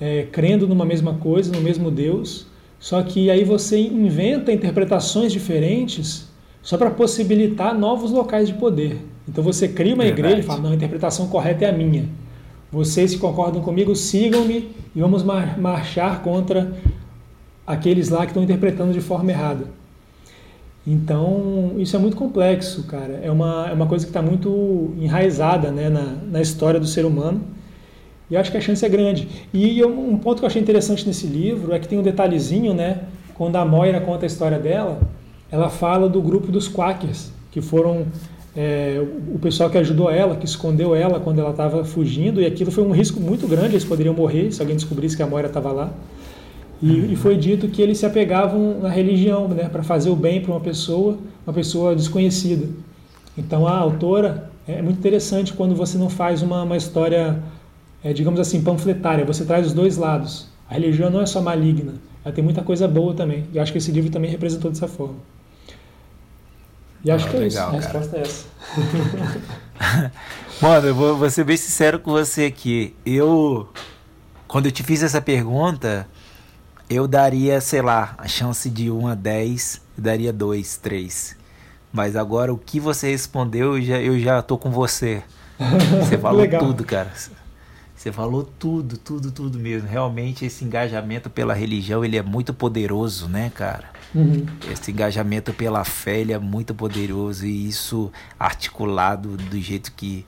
é, crendo numa mesma coisa, no mesmo Deus, só que aí você inventa interpretações diferentes só para possibilitar novos locais de poder. Então você cria uma Verdade. igreja e fala: não, a interpretação correta é a minha. Vocês que concordam comigo, sigam-me e vamos mar marchar contra aqueles lá que estão interpretando de forma errada. Então, isso é muito complexo, cara. É uma, é uma coisa que está muito enraizada né, na, na história do ser humano. E acho que a chance é grande. E um ponto que eu achei interessante nesse livro é que tem um detalhezinho, né? Quando a Moira conta a história dela, ela fala do grupo dos Quakers, que foram é, o pessoal que ajudou ela, que escondeu ela quando ela estava fugindo, e aquilo foi um risco muito grande, eles poderiam morrer se alguém descobrisse que a Moira estava lá. E, e, foi dito que eles se apegavam na religião, né, para fazer o bem para uma pessoa, uma pessoa desconhecida. Então a autora é muito interessante quando você não faz uma, uma história, é, digamos assim, panfletária, você traz os dois lados. A religião não é só maligna, ela tem muita coisa boa também. E acho que esse livro também representou dessa forma. E acho ah, que é legal, isso. A resposta é essa. Mano, eu vou, vou ser bem sincero com você aqui. Eu, quando eu te fiz essa pergunta, eu daria, sei lá, a chance de 1 a 10, eu daria 2, 3. Mas agora o que você respondeu, eu já, eu já tô com você. Você falou tudo, cara. Você falou tudo, tudo, tudo mesmo. Realmente esse engajamento pela religião, ele é muito poderoso, né, cara? Uhum. Esse engajamento pela fé é muito poderoso e isso articulado do jeito que,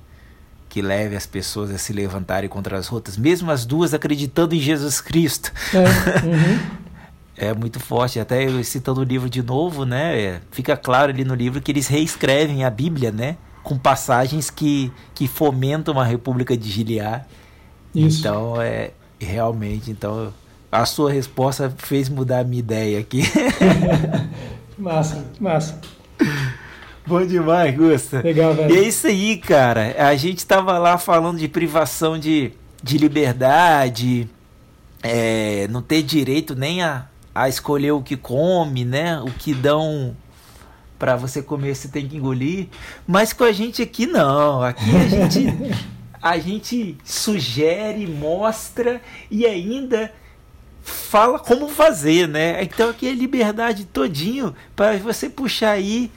que leve as pessoas a se levantarem contra as outras, mesmo as duas acreditando em Jesus Cristo. É, uhum. é muito forte. Até eu citando o livro de novo, né? Fica claro ali no livro que eles reescrevem a Bíblia, né? Com passagens que, que fomentam a República de Gilead. Isso. Então, é realmente, então a sua resposta fez mudar a minha ideia aqui. massa, massa. Bom demais, Gusta. Legal, velho. E é isso aí, cara. A gente tava lá falando de privação de, de liberdade, é, não ter direito nem a, a escolher o que come, né? O que dão para você comer, você tem que engolir. Mas com a gente aqui não. Aqui a gente a gente sugere, mostra e ainda fala como fazer, né? Então aqui é liberdade todinho para você puxar aí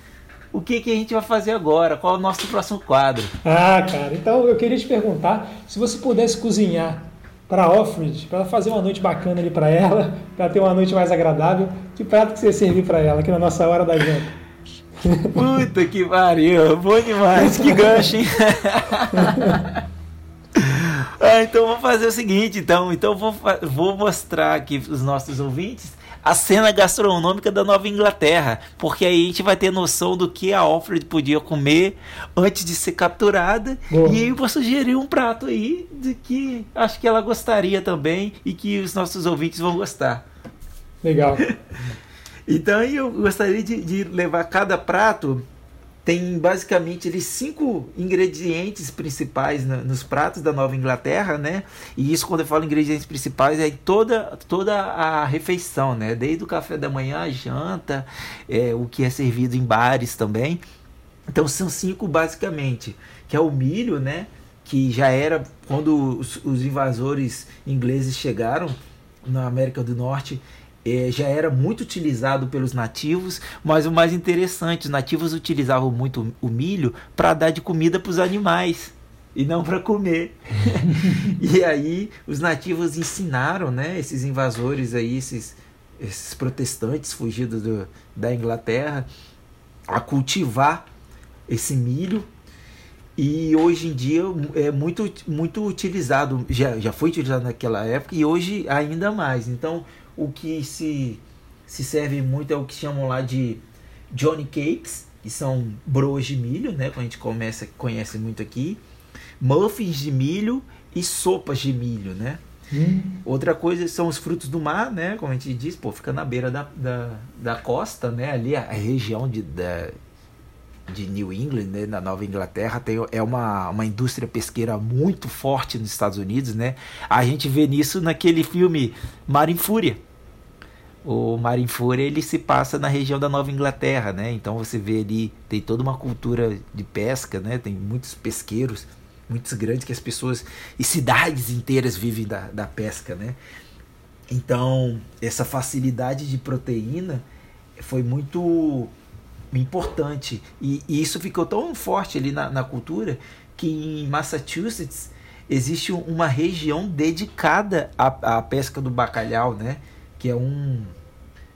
o que, que a gente vai fazer agora, qual é o nosso próximo quadro. Ah, cara, então eu queria te perguntar se você pudesse cozinhar para Offred, para fazer uma noite bacana ali para ela, para ter uma noite mais agradável, que prato que você servir para ela aqui na nossa hora da janta? Puta que pariu, bom demais, que gancho, hein? Ah, então vou fazer o seguinte, então, então vou, vou mostrar aqui para os nossos ouvintes a cena gastronômica da Nova Inglaterra, porque aí a gente vai ter noção do que a Alfred podia comer antes de ser capturada. Boa. E aí eu vou sugerir um prato aí de que acho que ela gostaria também e que os nossos ouvintes vão gostar. Legal. então eu gostaria de, de levar cada prato tem basicamente eles cinco ingredientes principais na, nos pratos da Nova Inglaterra, né? E isso quando eu falo ingredientes principais é toda toda a refeição, né? Desde o café da manhã, a janta, é, o que é servido em bares também. Então são cinco basicamente, que é o milho, né? Que já era quando os, os invasores ingleses chegaram na América do Norte, é, já era muito utilizado pelos nativos, mas o mais interessante, os nativos utilizavam muito o milho para dar de comida para os animais e não para comer. e aí os nativos ensinaram, né, esses invasores aí, esses, esses protestantes fugidos do, da Inglaterra, a cultivar esse milho e hoje em dia é muito, muito utilizado, já, já foi utilizado naquela época e hoje ainda mais. Então o que se, se serve muito é o que chamam lá de Johnny Cakes, que são broas de milho, né? Que a gente começa, conhece muito aqui, muffins de milho e sopas de milho, né? Hum. Outra coisa são os frutos do mar, né? Como a gente diz, pô, fica na beira da, da, da costa, né? Ali a, região de, da, de New England, né, na Nova Inglaterra, tem, é uma, uma indústria pesqueira muito forte nos Estados Unidos, né? A gente vê nisso naquele filme Mar em Fúria. O Mar em Fúria ele se passa na região da Nova Inglaterra, né? Então você vê ali tem toda uma cultura de pesca, né? Tem muitos pesqueiros, muitos grandes que as pessoas e cidades inteiras vivem da, da pesca, né? Então essa facilidade de proteína foi muito importante. E, e, isso ficou tão forte ali na, na cultura que em Massachusetts existe uma região dedicada à, à pesca do bacalhau, né? Que é um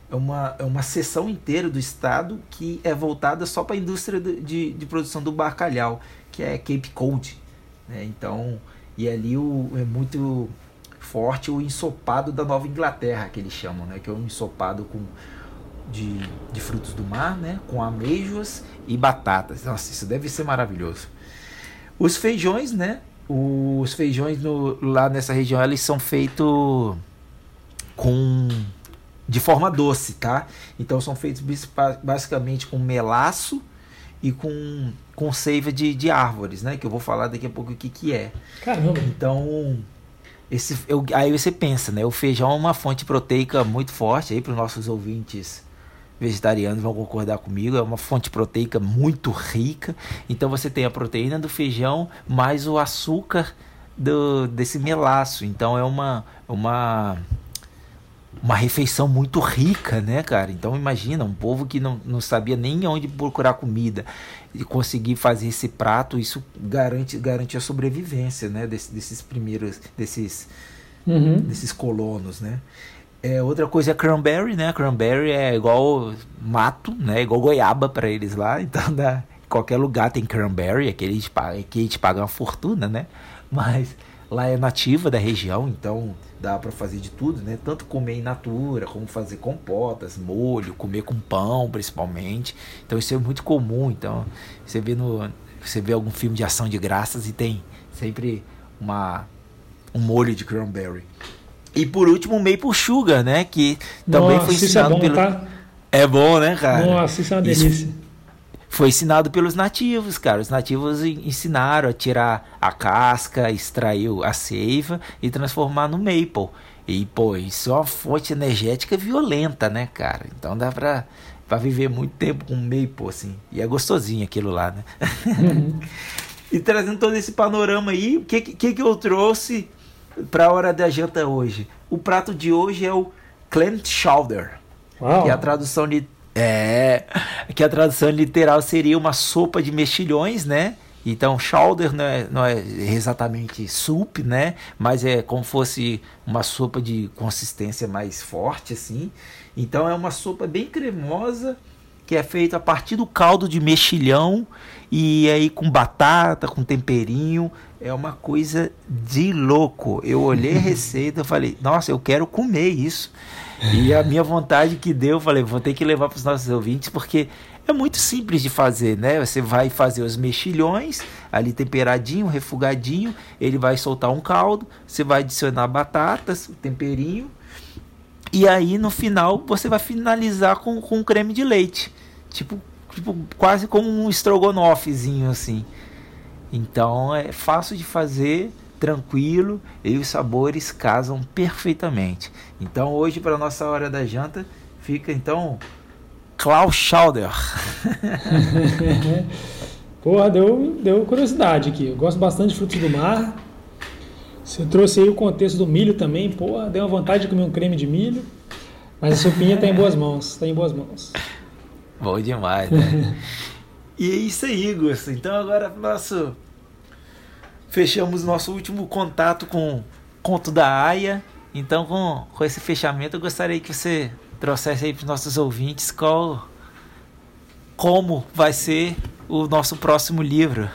é uma, é uma seção inteira do estado que é voltada só para a indústria de, de, produção do bacalhau, que é Cape Cod. Né? Então, e ali o, é muito forte o ensopado da Nova Inglaterra, que eles chamam, né? que é um ensopado com de, de frutos do mar, né? Com amêijoas e batatas. Nossa, isso deve ser maravilhoso. Os feijões, né? Os feijões no, lá nessa região eles são feitos com de forma doce, tá? Então são feitos basicamente com melaço e com, com seiva de, de árvores, né? Que eu vou falar daqui a pouco o que, que é. Caramba! Então, esse, eu, aí você pensa, né? O feijão é uma fonte proteica muito forte aí para os nossos ouvintes vegetarianos vão concordar comigo, é uma fonte proteica muito rica. Então você tem a proteína do feijão mais o açúcar do, desse melaço. Então é uma, uma, uma refeição muito rica, né, cara? Então imagina, um povo que não, não sabia nem onde procurar comida e conseguir fazer esse prato, isso garante, garante a sobrevivência, né, Des, desses primeiros, desses, uhum. desses colonos, né? É, outra coisa é cranberry, né? Cranberry é igual mato, né? Igual goiaba para eles lá. Então, dá, qualquer lugar tem cranberry. Aqui a, gente paga, aqui a gente paga uma fortuna, né? Mas lá é nativa da região, então dá para fazer de tudo, né? Tanto comer in natura, como fazer compotas, molho, comer com pão, principalmente. Então isso é muito comum. Então você vê no você vê algum filme de ação de graças e tem sempre uma um molho de cranberry. E por último, o Maple Sugar, né? Que também Nossa, foi ensinado é bom, pelo. Tá? É bom, né, cara? Nossa, isso é uma delícia. Isso foi ensinado pelos nativos, cara. Os nativos ensinaram a tirar a casca, extrair a seiva e transformar no maple. E, pô, isso é uma fonte energética violenta, né, cara? Então dá pra, pra viver muito tempo com maple, assim. E é gostosinho aquilo lá, né? Uhum. e trazendo todo esse panorama aí, o que, que, que eu trouxe para a hora da janta hoje. O prato de hoje é o clam chowder, Uau. que a tradução de é que a tradução literal seria uma sopa de mexilhões, né? Então, chowder não é, não é exatamente soup, né? Mas é como fosse uma sopa de consistência mais forte, assim. Então, é uma sopa bem cremosa que é feita a partir do caldo de mexilhão e aí com batata, com temperinho. É uma coisa de louco. Eu olhei a receita e falei, nossa, eu quero comer isso. E a minha vontade que deu, eu falei, vou ter que levar para os nossos ouvintes, porque é muito simples de fazer, né? Você vai fazer os mexilhões, ali temperadinho, refogadinho, ele vai soltar um caldo, você vai adicionar batatas, temperinho, e aí no final você vai finalizar com, com creme de leite. Tipo, tipo quase como um estrogonofezinho assim. Então é fácil de fazer, tranquilo e os sabores casam perfeitamente. Então hoje para nossa hora da janta fica então Klaus Schauder. Porra, deu, deu curiosidade aqui. Eu gosto bastante de frutos do mar. Você trouxe aí o contexto do milho também. Porra, deu uma vontade de comer um creme de milho. Mas a sopinha está em boas mãos, está em boas mãos. Bom demais, né? e é isso aí, Gusto. Então agora nosso fechamos nosso último contato com Conto da Aya. Então com, com esse fechamento eu gostaria que você trouxesse aí para os nossos ouvintes qual como vai ser o nosso próximo livro.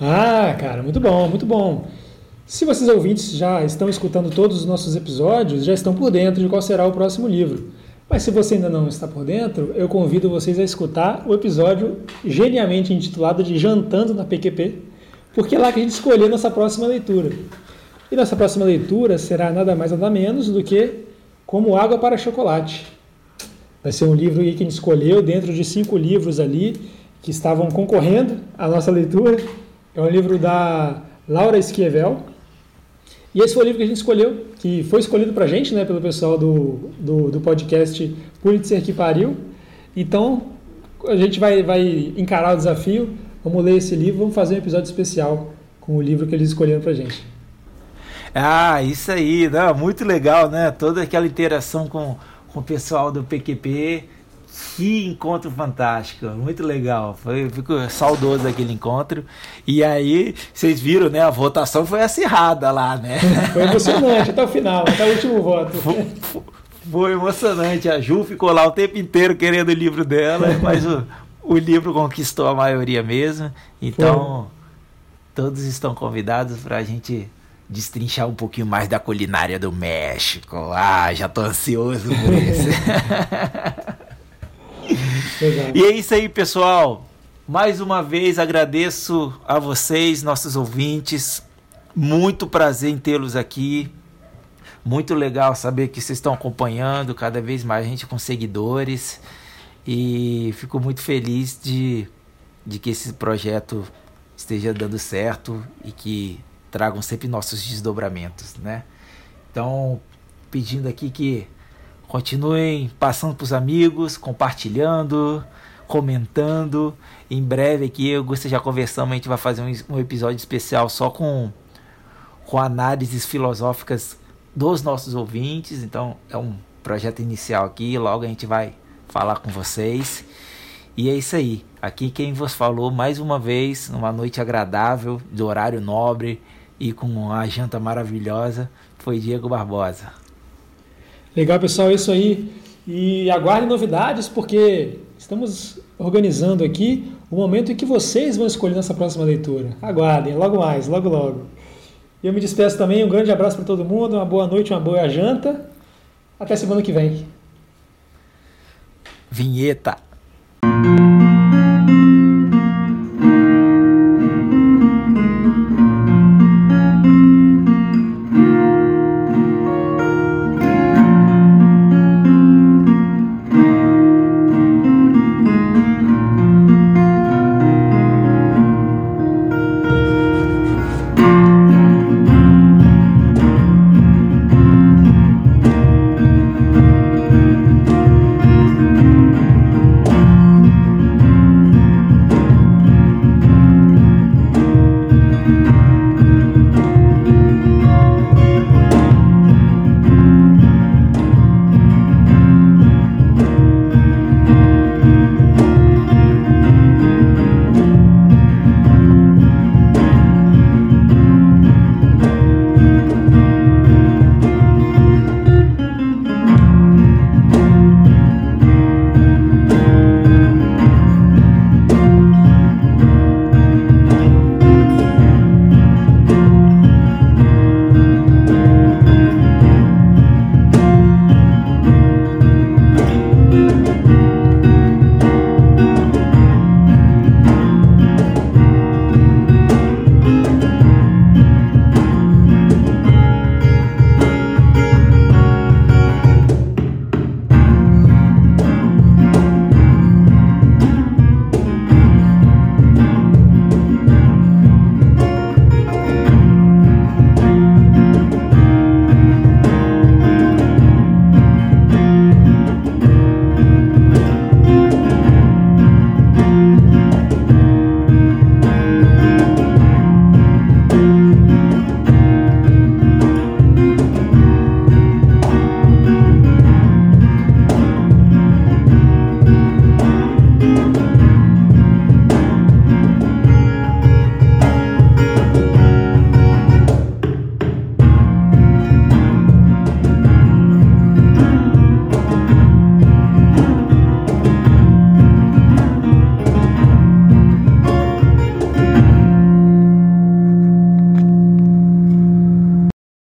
Ah, cara, muito bom, muito bom. Se vocês ouvintes já estão escutando todos os nossos episódios, já estão por dentro de qual será o próximo livro. Mas se você ainda não está por dentro, eu convido vocês a escutar o episódio genialmente intitulado de Jantando na PQP, porque é lá que a gente escolheu nossa próxima leitura. E nossa próxima leitura será nada mais nada menos do que Como Água para Chocolate. Vai ser um livro que a gente escolheu dentro de cinco livros ali que estavam concorrendo à nossa leitura. É um livro da Laura Esquivel, e esse foi o livro que a gente escolheu, que foi escolhido para a gente, né, pelo pessoal do, do, do, podcast Pulitzer que Pariu. Então, a gente vai, vai encarar o desafio, vamos ler esse livro, vamos fazer um episódio especial com o livro que eles escolheram para a gente. Ah, isso aí, não, muito legal, né? Toda aquela interação com, com o pessoal do PQP, que encontro fantástico, muito legal. Foi, fico saudoso daquele encontro. E aí, vocês viram, né? A votação foi acirrada lá, né? Foi emocionante até o final, até o último voto. Foi, foi emocionante. A Ju ficou lá o tempo inteiro querendo o livro dela, mas o, o livro conquistou a maioria mesmo. Então, foi. todos estão convidados para a gente destrinchar um pouquinho mais da culinária do México. Ah, já tô ansioso por isso. E é isso aí, pessoal. Mais uma vez agradeço a vocês, nossos ouvintes. Muito prazer em tê-los aqui. Muito legal saber que vocês estão acompanhando cada vez mais gente com seguidores. E fico muito feliz de, de que esse projeto esteja dando certo e que tragam sempre nossos desdobramentos, né? Então, pedindo aqui que Continuem passando para os amigos, compartilhando, comentando. Em breve aqui, eu gostaria já conversamos, a gente vai fazer um, um episódio especial só com, com análises filosóficas dos nossos ouvintes. Então, é um projeto inicial aqui. Logo a gente vai falar com vocês. E é isso aí. Aqui quem vos falou mais uma vez, numa noite agradável, de horário nobre e com uma janta maravilhosa, foi Diego Barbosa. Legal, pessoal, é isso aí. E aguardem novidades, porque estamos organizando aqui o momento em que vocês vão escolher nossa próxima leitura. Aguardem, logo mais, logo logo. Eu me despeço também, um grande abraço para todo mundo, uma boa noite, uma boa janta. Até semana que vem. Vinheta.